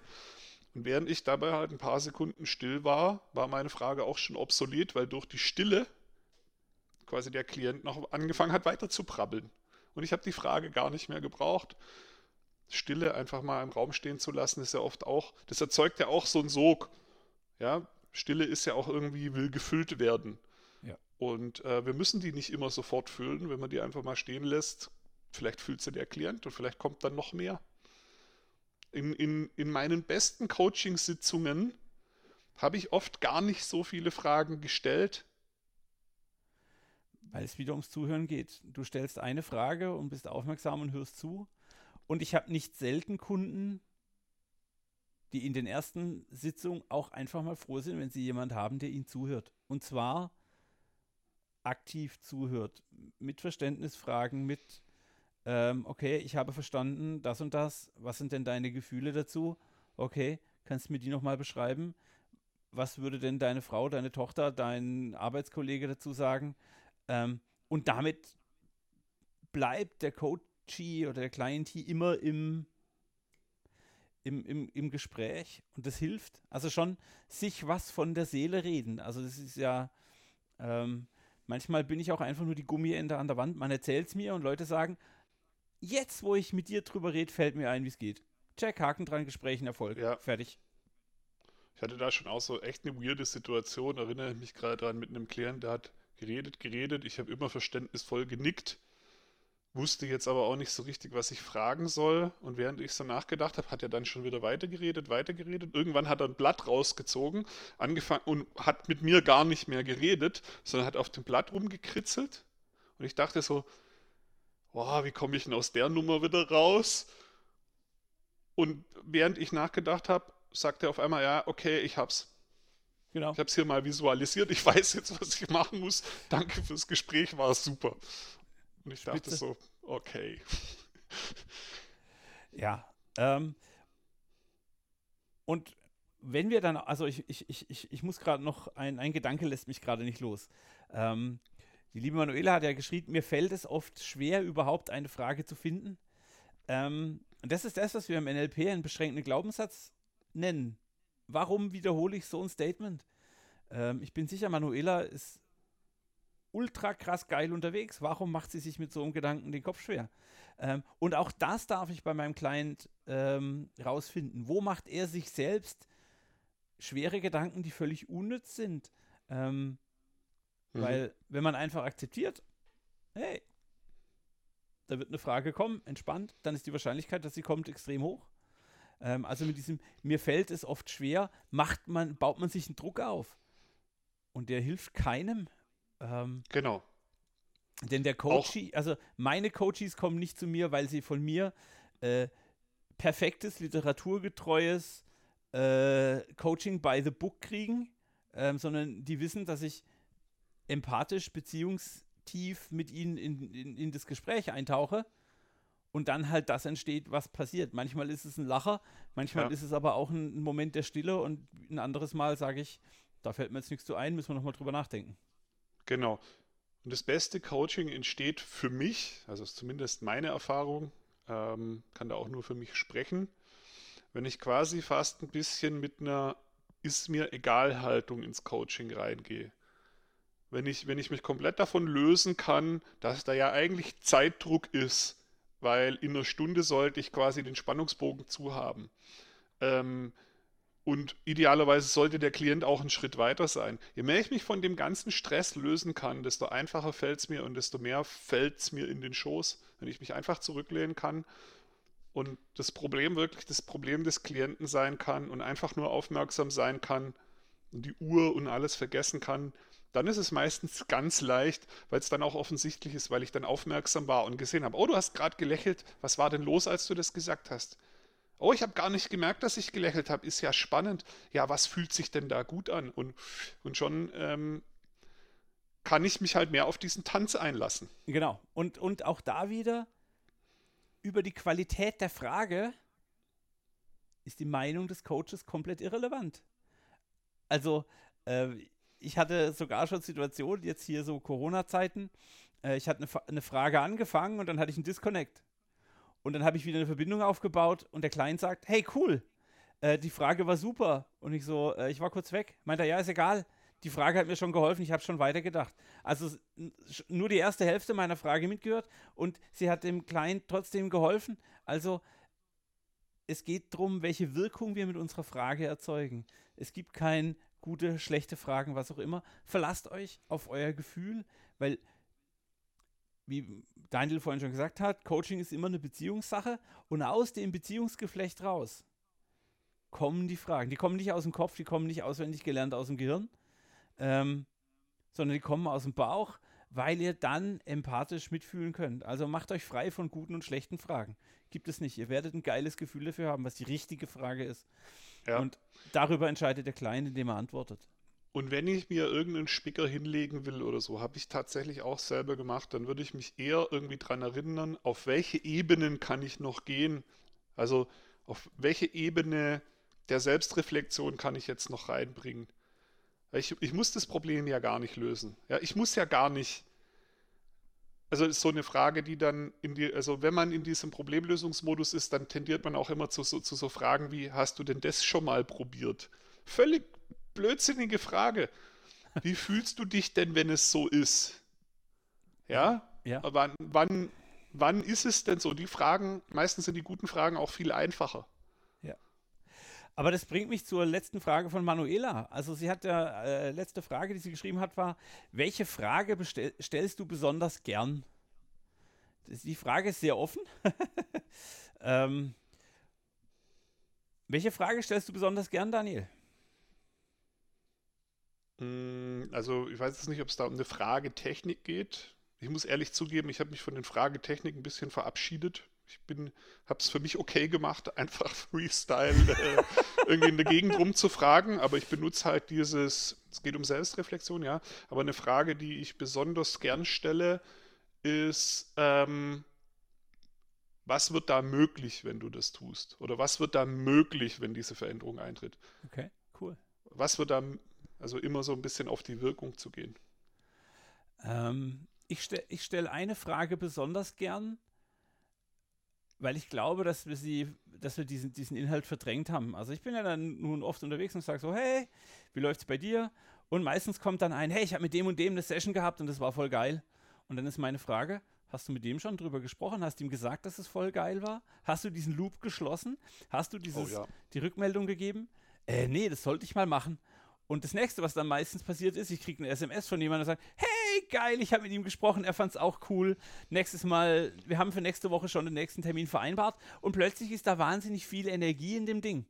Speaker 1: Und während ich dabei halt ein paar Sekunden still war, war meine Frage auch schon obsolet, weil durch die Stille quasi der Klient noch angefangen hat, weiter zu prabbeln. Und ich habe die Frage gar nicht mehr gebraucht. Stille einfach mal im Raum stehen zu lassen, ist ja oft auch, das erzeugt ja auch so einen Sog. Ja, Stille ist ja auch irgendwie, will gefüllt werden. Ja. Und äh, wir müssen die nicht immer sofort füllen, wenn man die einfach mal stehen lässt. Vielleicht fühlt sie der Klient und vielleicht kommt dann noch mehr. In, in, in meinen besten Coaching-Sitzungen habe ich oft gar nicht so viele Fragen gestellt.
Speaker 2: Weil es wieder ums Zuhören geht. Du stellst eine Frage und bist aufmerksam und hörst zu. Und ich habe nicht selten Kunden, die in den ersten Sitzungen auch einfach mal froh sind, wenn sie jemanden haben, der ihnen zuhört. Und zwar aktiv zuhört, mit Verständnisfragen, mit, ähm, okay, ich habe verstanden, das und das, was sind denn deine Gefühle dazu? Okay, kannst du mir die nochmal beschreiben? Was würde denn deine Frau, deine Tochter, dein Arbeitskollege dazu sagen? Ähm, und damit bleibt der Coachee oder der Clientee immer im im, im, im Gespräch und das hilft. Also schon sich was von der Seele reden. Also das ist ja, ähm, manchmal bin ich auch einfach nur die Gummiende an der Wand. Man erzählt es mir und Leute sagen, jetzt, wo ich mit dir drüber rede, fällt mir ein, wie es geht. Check, Haken dran, Gesprächen Erfolg. Ja. Fertig.
Speaker 1: Ich hatte da schon auch so echt eine weirde Situation, erinnere ich mich gerade dran mit einem Klient, der hat geredet, geredet, ich habe immer verständnisvoll genickt wusste jetzt aber auch nicht so richtig, was ich fragen soll. Und während ich so nachgedacht habe, hat er dann schon wieder weitergeredet, weitergeredet. Irgendwann hat er ein Blatt rausgezogen, angefangen und hat mit mir gar nicht mehr geredet, sondern hat auf dem Blatt rumgekritzelt. Und ich dachte so, boah, wie komme ich denn aus der Nummer wieder raus? Und während ich nachgedacht habe, sagt er auf einmal, ja, okay, ich hab's. Genau. Ich habe es hier mal visualisiert. Ich weiß jetzt, was ich machen muss. Danke fürs Gespräch, war super. Und ich dachte Spitze. so, okay.
Speaker 2: Ja. Ähm, und wenn wir dann, also ich, ich, ich, ich muss gerade noch, ein, ein Gedanke lässt mich gerade nicht los. Ähm, die liebe Manuela hat ja geschrieben, mir fällt es oft schwer, überhaupt eine Frage zu finden. Ähm, und das ist das, was wir im NLP einen beschränkten Glaubenssatz nennen. Warum wiederhole ich so ein Statement? Ähm, ich bin sicher, Manuela ist ultra krass geil unterwegs. Warum macht sie sich mit so einem Gedanken den Kopf schwer? Ähm, und auch das darf ich bei meinem Client ähm, rausfinden. Wo macht er sich selbst schwere Gedanken, die völlig unnütz sind? Ähm, mhm. Weil, wenn man einfach akzeptiert, hey, da wird eine Frage kommen, entspannt, dann ist die Wahrscheinlichkeit, dass sie kommt, extrem hoch. Ähm, also mit diesem, mir fällt es oft schwer, macht man, baut man sich einen Druck auf. Und der hilft keinem.
Speaker 1: Ähm, genau.
Speaker 2: Denn der Coach, also meine Coaches kommen nicht zu mir, weil sie von mir äh, perfektes, literaturgetreues äh, Coaching by the Book kriegen, ähm, sondern die wissen, dass ich empathisch, beziehungstief mit ihnen in, in, in das Gespräch eintauche und dann halt das entsteht, was passiert. Manchmal ist es ein Lacher, manchmal ja. ist es aber auch ein Moment der Stille und ein anderes Mal sage ich, da fällt mir jetzt nichts zu ein, müssen wir nochmal drüber nachdenken.
Speaker 1: Genau. Und das beste Coaching entsteht für mich, also ist zumindest meine Erfahrung, ähm, kann da auch nur für mich sprechen, wenn ich quasi fast ein bisschen mit einer ist mir egal Haltung ins Coaching reingehe. Wenn ich, wenn ich mich komplett davon lösen kann, dass da ja eigentlich Zeitdruck ist, weil in einer Stunde sollte ich quasi den Spannungsbogen zu haben. Ähm, und idealerweise sollte der Klient auch einen Schritt weiter sein. Je mehr ich mich von dem ganzen Stress lösen kann, desto einfacher fällt es mir und desto mehr fällt es mir in den Schoß, wenn ich mich einfach zurücklehnen kann und das Problem wirklich das Problem des Klienten sein kann und einfach nur aufmerksam sein kann und die Uhr und alles vergessen kann, dann ist es meistens ganz leicht, weil es dann auch offensichtlich ist, weil ich dann aufmerksam war und gesehen habe, oh, du hast gerade gelächelt, was war denn los, als du das gesagt hast? Oh, ich habe gar nicht gemerkt, dass ich gelächelt habe. Ist ja spannend. Ja, was fühlt sich denn da gut an? Und, und schon ähm, kann ich mich halt mehr auf diesen Tanz einlassen.
Speaker 2: Genau. Und, und auch da wieder über die Qualität der Frage ist die Meinung des Coaches komplett irrelevant. Also, äh, ich hatte sogar schon Situationen, jetzt hier so Corona-Zeiten, äh, ich hatte eine, eine Frage angefangen und dann hatte ich einen Disconnect. Und dann habe ich wieder eine Verbindung aufgebaut und der Client sagt, hey, cool, äh, die Frage war super. Und ich so, äh, ich war kurz weg. Meint er, ja, ist egal. Die Frage hat mir schon geholfen, ich habe schon weitergedacht. Also nur die erste Hälfte meiner Frage mitgehört und sie hat dem Client trotzdem geholfen. Also es geht darum, welche Wirkung wir mit unserer Frage erzeugen. Es gibt kein gute, schlechte Fragen, was auch immer. Verlasst euch auf euer Gefühl, weil wie Daniel vorhin schon gesagt hat, Coaching ist immer eine Beziehungssache und aus dem Beziehungsgeflecht raus kommen die Fragen. Die kommen nicht aus dem Kopf, die kommen nicht auswendig gelernt aus dem Gehirn, ähm, sondern die kommen aus dem Bauch, weil ihr dann empathisch mitfühlen könnt. Also macht euch frei von guten und schlechten Fragen. Gibt es nicht. Ihr werdet ein geiles Gefühl dafür haben, was die richtige Frage ist. Ja. Und darüber entscheidet der Kleine, indem er antwortet.
Speaker 1: Und wenn ich mir irgendeinen Spicker hinlegen will oder so, habe ich tatsächlich auch selber gemacht, dann würde ich mich eher irgendwie daran erinnern, auf welche Ebenen kann ich noch gehen. Also auf welche Ebene der Selbstreflexion kann ich jetzt noch reinbringen. Ich, ich muss das Problem ja gar nicht lösen. Ja, ich muss ja gar nicht. Also ist so eine Frage, die dann in die, also wenn man in diesem Problemlösungsmodus ist, dann tendiert man auch immer zu so, zu so Fragen wie, hast du denn das schon mal probiert? Völlig blödsinnige Frage. Wie fühlst du dich denn, wenn es so ist? Ja? ja. Wann, wann, wann ist es denn so? Die Fragen, meistens sind die guten Fragen auch viel einfacher.
Speaker 2: Aber das bringt mich zur letzten Frage von Manuela. Also sie hat ja, äh, letzte Frage, die sie geschrieben hat, war, welche Frage stellst du besonders gern? Das, die Frage ist sehr offen. ähm, welche Frage stellst du besonders gern, Daniel?
Speaker 1: Mm, also ich weiß jetzt nicht, ob es da um eine Fragetechnik geht. Ich muss ehrlich zugeben, ich habe mich von den Fragetechniken ein bisschen verabschiedet. Ich bin, habe es für mich okay gemacht, einfach Freestyle äh, irgendwie in der Gegend rumzufragen, aber ich benutze halt dieses, es geht um Selbstreflexion, ja, aber eine Frage, die ich besonders gern stelle, ist, ähm, was wird da möglich, wenn du das tust? Oder was wird da möglich, wenn diese Veränderung eintritt?
Speaker 2: Okay, cool.
Speaker 1: Was wird da also immer so ein bisschen auf die Wirkung zu gehen.
Speaker 2: Ähm, ich stelle ich stell eine Frage besonders gern, weil ich glaube, dass wir sie, dass wir diesen, diesen Inhalt verdrängt haben. Also ich bin ja dann nun oft unterwegs und sage so, hey, wie läuft's bei dir? Und meistens kommt dann ein, hey, ich habe mit dem und dem eine Session gehabt und das war voll geil. Und dann ist meine Frage, hast du mit dem schon drüber gesprochen? Hast du ihm gesagt, dass es voll geil war? Hast du diesen Loop geschlossen? Hast du dieses, oh, ja. die Rückmeldung gegeben? Äh, nee, das sollte ich mal machen. Und das nächste, was dann meistens passiert ist, ich kriege eine SMS von jemandem, der sagt, hey, geil, ich habe mit ihm gesprochen, er fand es auch cool. Nächstes Mal, wir haben für nächste Woche schon den nächsten Termin vereinbart und plötzlich ist da wahnsinnig viel Energie in dem Ding.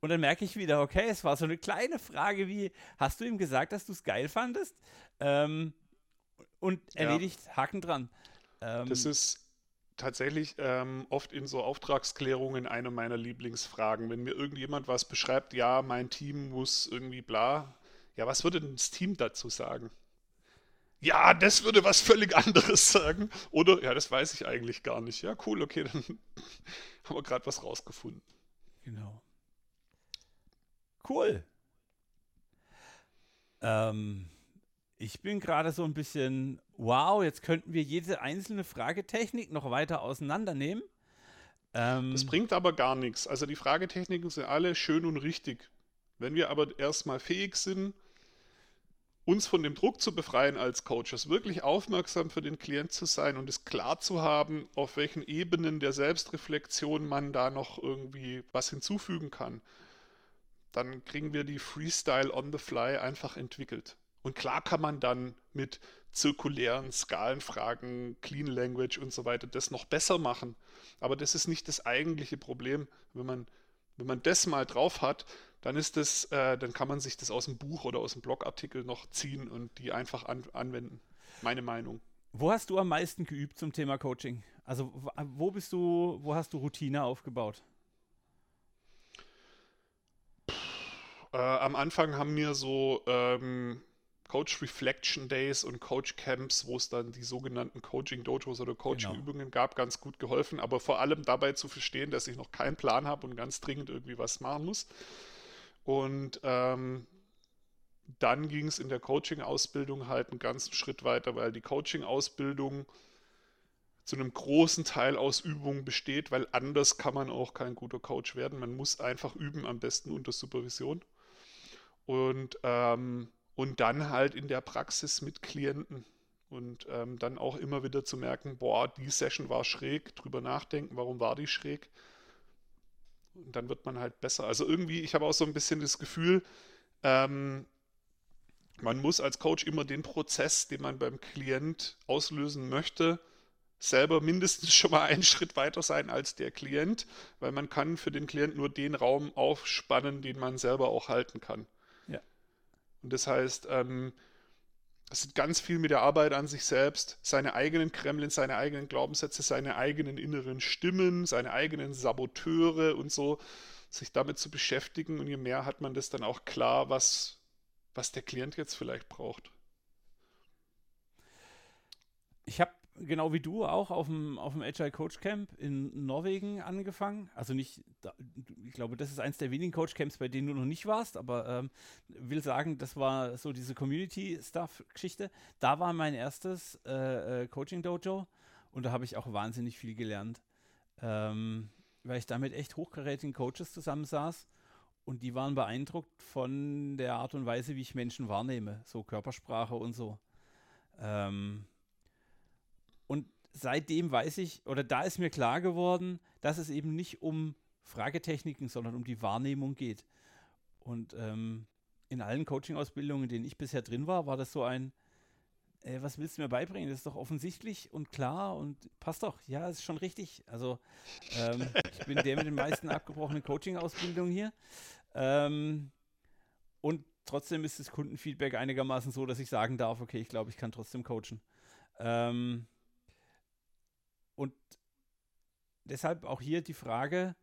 Speaker 2: Und dann merke ich wieder, okay, es war so eine kleine Frage wie, hast du ihm gesagt, dass du es geil fandest? Ähm, und erledigt, ja. Haken dran.
Speaker 1: Ähm, das ist tatsächlich ähm, oft in so Auftragsklärungen eine meiner Lieblingsfragen. Wenn mir irgendjemand was beschreibt, ja, mein Team muss irgendwie bla, ja, was würde denn das Team dazu sagen? Ja, das würde was völlig anderes sagen. Oder, ja, das weiß ich eigentlich gar nicht. Ja, cool, okay, dann haben wir gerade was rausgefunden.
Speaker 2: Genau. Cool. Ähm, ich bin gerade so ein bisschen, wow, jetzt könnten wir jede einzelne Fragetechnik noch weiter auseinandernehmen.
Speaker 1: Ähm, das bringt aber gar nichts. Also die Fragetechniken sind alle schön und richtig. Wenn wir aber erstmal fähig sind, uns von dem Druck zu befreien als Coaches, wirklich aufmerksam für den Klient zu sein und es klar zu haben, auf welchen Ebenen der Selbstreflexion man da noch irgendwie was hinzufügen kann, dann kriegen wir die Freestyle on the fly einfach entwickelt. Und klar kann man dann mit zirkulären Skalenfragen, Clean Language und so weiter das noch besser machen. Aber das ist nicht das eigentliche Problem. Wenn man, wenn man das mal drauf hat, dann ist das, äh, dann kann man sich das aus dem Buch oder aus dem Blogartikel noch ziehen und die einfach an, anwenden. Meine Meinung.
Speaker 2: Wo hast du am meisten geübt zum Thema Coaching? Also wo bist du, wo hast du Routine aufgebaut?
Speaker 1: Äh, am Anfang haben mir so ähm, Coach Reflection Days und Coach Camps, wo es dann die sogenannten Coaching Dojos oder Coaching Übungen genau. gab, ganz gut geholfen. Aber vor allem dabei zu verstehen, dass ich noch keinen Plan habe und ganz dringend irgendwie was machen muss. Und ähm, dann ging es in der Coaching-Ausbildung halt einen ganzen Schritt weiter, weil die Coaching-Ausbildung zu einem großen Teil aus Übungen besteht, weil anders kann man auch kein guter Coach werden. Man muss einfach üben, am besten unter Supervision. Und, ähm, und dann halt in der Praxis mit Klienten. Und ähm, dann auch immer wieder zu merken, boah, die Session war schräg, drüber nachdenken, warum war die schräg und dann wird man halt besser. Also irgendwie, ich habe auch so ein bisschen das Gefühl, ähm, man muss als Coach immer den Prozess, den man beim Klient auslösen möchte, selber mindestens schon mal einen Schritt weiter sein als der Klient, weil man kann für den Klient nur den Raum aufspannen, den man selber auch halten kann.
Speaker 2: Ja.
Speaker 1: Und das heißt, ähm, es hat ganz viel mit der Arbeit an sich selbst, seine eigenen Kremlin, seine eigenen Glaubenssätze, seine eigenen inneren Stimmen, seine eigenen Saboteure und so, sich damit zu beschäftigen. Und je mehr hat man das dann auch klar, was, was der Klient jetzt vielleicht braucht.
Speaker 2: Ich habe genau wie du auch auf dem, auf dem Agile Coach Camp in Norwegen angefangen. Also nicht, ich glaube, das ist eins der wenigen Coach Camps, bei denen du noch nicht warst, aber ähm, will sagen, das war so diese Community-Stuff-Geschichte. Da war mein erstes äh, äh, Coaching-Dojo und da habe ich auch wahnsinnig viel gelernt, ähm, weil ich da mit echt hochkarätigen Coaches zusammensaß und die waren beeindruckt von der Art und Weise, wie ich Menschen wahrnehme, so Körpersprache und so. Ähm, und seitdem weiß ich, oder da ist mir klar geworden, dass es eben nicht um Fragetechniken, sondern um die Wahrnehmung geht. Und ähm, in allen Coaching-Ausbildungen, in denen ich bisher drin war, war das so ein, ey, was willst du mir beibringen? Das ist doch offensichtlich und klar und passt doch. Ja, ist schon richtig. Also ähm, ich bin der mit den meisten abgebrochenen Coaching-Ausbildungen hier. Ähm, und trotzdem ist das Kundenfeedback einigermaßen so, dass ich sagen darf, okay, ich glaube, ich kann trotzdem coachen. Ähm, und deshalb auch hier die Frage,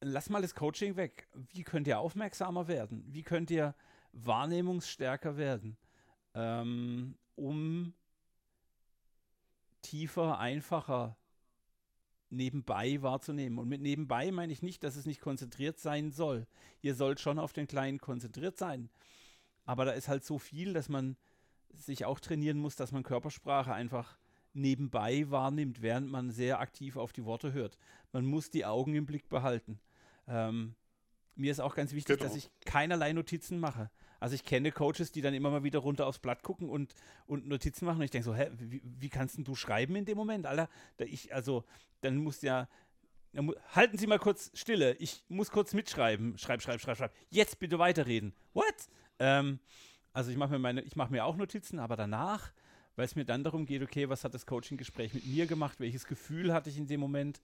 Speaker 2: lass mal das Coaching weg. Wie könnt ihr aufmerksamer werden? Wie könnt ihr wahrnehmungsstärker werden, ähm, um tiefer, einfacher nebenbei wahrzunehmen. Und mit nebenbei meine ich nicht, dass es nicht konzentriert sein soll. Ihr sollt schon auf den Kleinen konzentriert sein. Aber da ist halt so viel, dass man sich auch trainieren muss, dass man Körpersprache einfach nebenbei wahrnimmt, während man sehr aktiv auf die Worte hört. Man muss die Augen im Blick behalten. Ähm, mir ist auch ganz wichtig, genau. dass ich keinerlei Notizen mache. Also ich kenne Coaches, die dann immer mal wieder runter aufs Blatt gucken und, und Notizen machen. Und ich denke so, hä, wie, wie kannst du schreiben in dem Moment? Alter, da ich, also, dann muss ja, halten Sie mal kurz Stille. Ich muss kurz mitschreiben. Schreib, schreib, schreib, schreib. Jetzt bitte weiterreden. What? Ähm, also ich mache mir meine, ich mache mir auch Notizen, aber danach weil es mir dann darum geht, okay, was hat das Coaching-Gespräch mit mir gemacht, welches Gefühl hatte ich in dem Moment.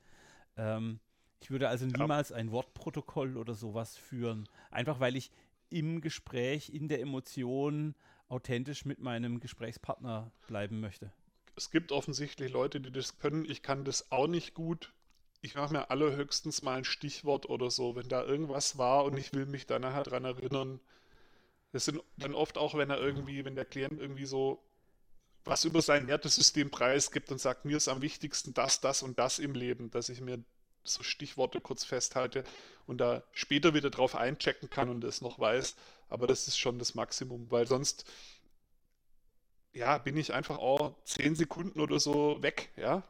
Speaker 2: Ähm, ich würde also niemals ein Wortprotokoll oder sowas führen, einfach weil ich im Gespräch, in der Emotion authentisch mit meinem Gesprächspartner bleiben möchte.
Speaker 1: Es gibt offensichtlich Leute, die das können. Ich kann das auch nicht gut. Ich mache mir allerhöchstens mal ein Stichwort oder so, wenn da irgendwas war und ich will mich dann nachher dran erinnern. Das sind dann oft auch, wenn er irgendwie, wenn der Klient irgendwie so was über sein Wertesystem preisgibt und sagt, mir ist am wichtigsten das, das und das im Leben, dass ich mir so Stichworte kurz festhalte und da später wieder drauf einchecken kann und es noch weiß. Aber das ist schon das Maximum, weil sonst ja, bin ich einfach auch zehn Sekunden oder so weg, ja.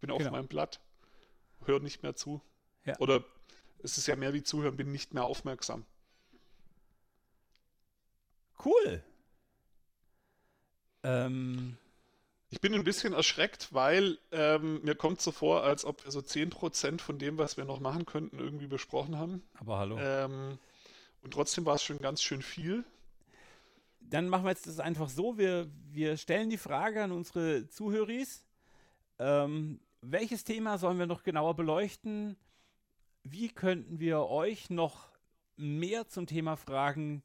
Speaker 1: Bin auf genau. meinem Blatt, höre nicht mehr zu. Ja. Oder es ist ja mehr wie zuhören, bin nicht mehr aufmerksam.
Speaker 2: Cool. Ähm,
Speaker 1: ich bin ein bisschen erschreckt, weil ähm, mir kommt so vor, als ob wir so 10% von dem, was wir noch machen könnten, irgendwie besprochen haben.
Speaker 2: aber hallo.
Speaker 1: Ähm, und trotzdem war es schon ganz schön viel.
Speaker 2: Dann machen wir jetzt das einfach so. Wir, wir stellen die Frage an unsere Zuhöris. Ähm, welches Thema sollen wir noch genauer beleuchten? Wie könnten wir euch noch mehr zum Thema Fragen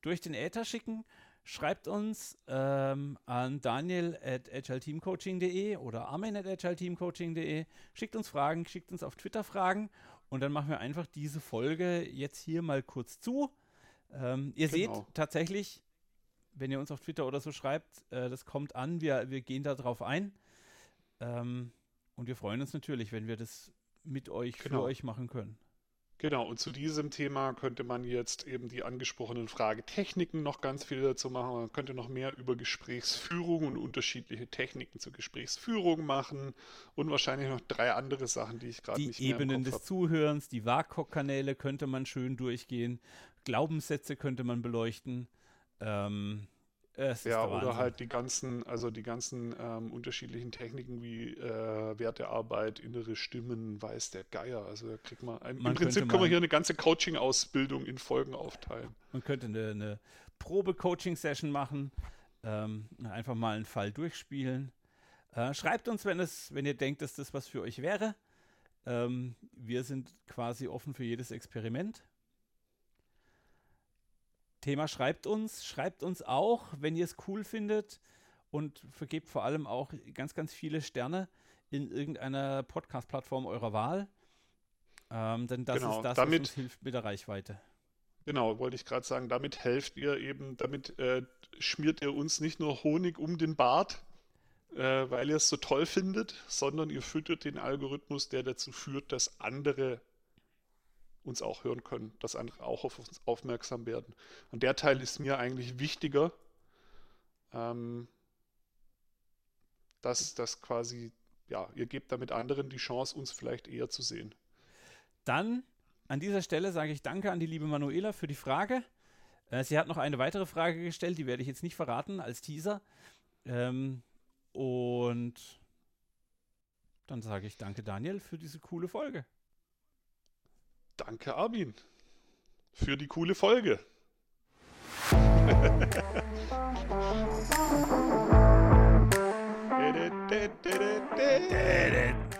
Speaker 2: durch den Äther schicken? Schreibt uns ähm, an daniel at agileteamcoaching.de oder armin at agileteamcoaching.de. Schickt uns Fragen, schickt uns auf Twitter Fragen und dann machen wir einfach diese Folge jetzt hier mal kurz zu. Ähm, ihr
Speaker 1: Genau.
Speaker 2: seht tatsächlich, wenn ihr uns auf Twitter oder so schreibt, äh, das kommt an, wir, wir gehen da drauf ein. Ähm, und wir freuen uns natürlich, wenn wir das mit euch, für
Speaker 1: Genau.
Speaker 2: euch machen können.
Speaker 1: Genau, und zu diesem Thema könnte man jetzt eben die angesprochenen Fragetechniken noch ganz viel dazu machen. Man könnte noch mehr über Gesprächsführung und unterschiedliche Techniken zur Gesprächsführung machen und wahrscheinlich noch drei andere Sachen, die ich gerade nicht mehr
Speaker 2: Ebenen
Speaker 1: im
Speaker 2: des
Speaker 1: Kopf habe.
Speaker 2: Zuhörens, die WAKOK-Kanäle könnte man schön durchgehen. Glaubenssätze könnte man beleuchten. Ähm, es
Speaker 1: Ja,
Speaker 2: der
Speaker 1: oder halt die ganzen, also die ganzen ähm, unterschiedlichen Techniken wie äh, Wertearbeit, innere Stimmen, weiß der Geier. Also da kriegt man, ein,
Speaker 2: Man
Speaker 1: im Prinzip wir
Speaker 2: mal-
Speaker 1: hier eine ganze Coaching-Ausbildung in Folgen aufteilen.
Speaker 2: Man könnte eine, eine Probe-Coaching-Session machen, ähm, einfach mal einen Fall durchspielen. Äh, schreibt uns, wenn, es, wenn ihr denkt, dass das was für euch wäre. Ähm, wir sind quasi offen für jedes Experiment. Thema schreibt uns, schreibt uns auch, wenn ihr es cool findet und vergebt vor allem auch ganz, ganz viele Sterne in irgendeiner Podcast-Plattform eurer Wahl. Ähm, denn das
Speaker 1: Genau,
Speaker 2: ist das,
Speaker 1: damit-
Speaker 2: was uns hilft mit der Reichweite.
Speaker 1: Genau, wollte ich gerade sagen, damit helft ihr eben, damit äh, schmiert ihr uns nicht nur Honig um den Bart, äh, weil ihr es so toll findet, sondern ihr füttert den Algorithmus, der dazu führt, dass andere uns auch hören können, dass andere auch auf uns aufmerksam werden. Und der Teil ist mir eigentlich wichtiger, ähm, dass das quasi, ja, ihr gebt damit anderen die Chance, uns vielleicht eher zu sehen.
Speaker 2: Dann an dieser Stelle sage ich Danke an die liebe Manuela für die Frage. Äh, sie hat noch eine weitere Frage gestellt, die werde ich jetzt nicht verraten als Teaser. Ähm, und dann sage ich Danke, Daniel, für diese coole Folge.
Speaker 1: Danke, Armin, für die coole Folge.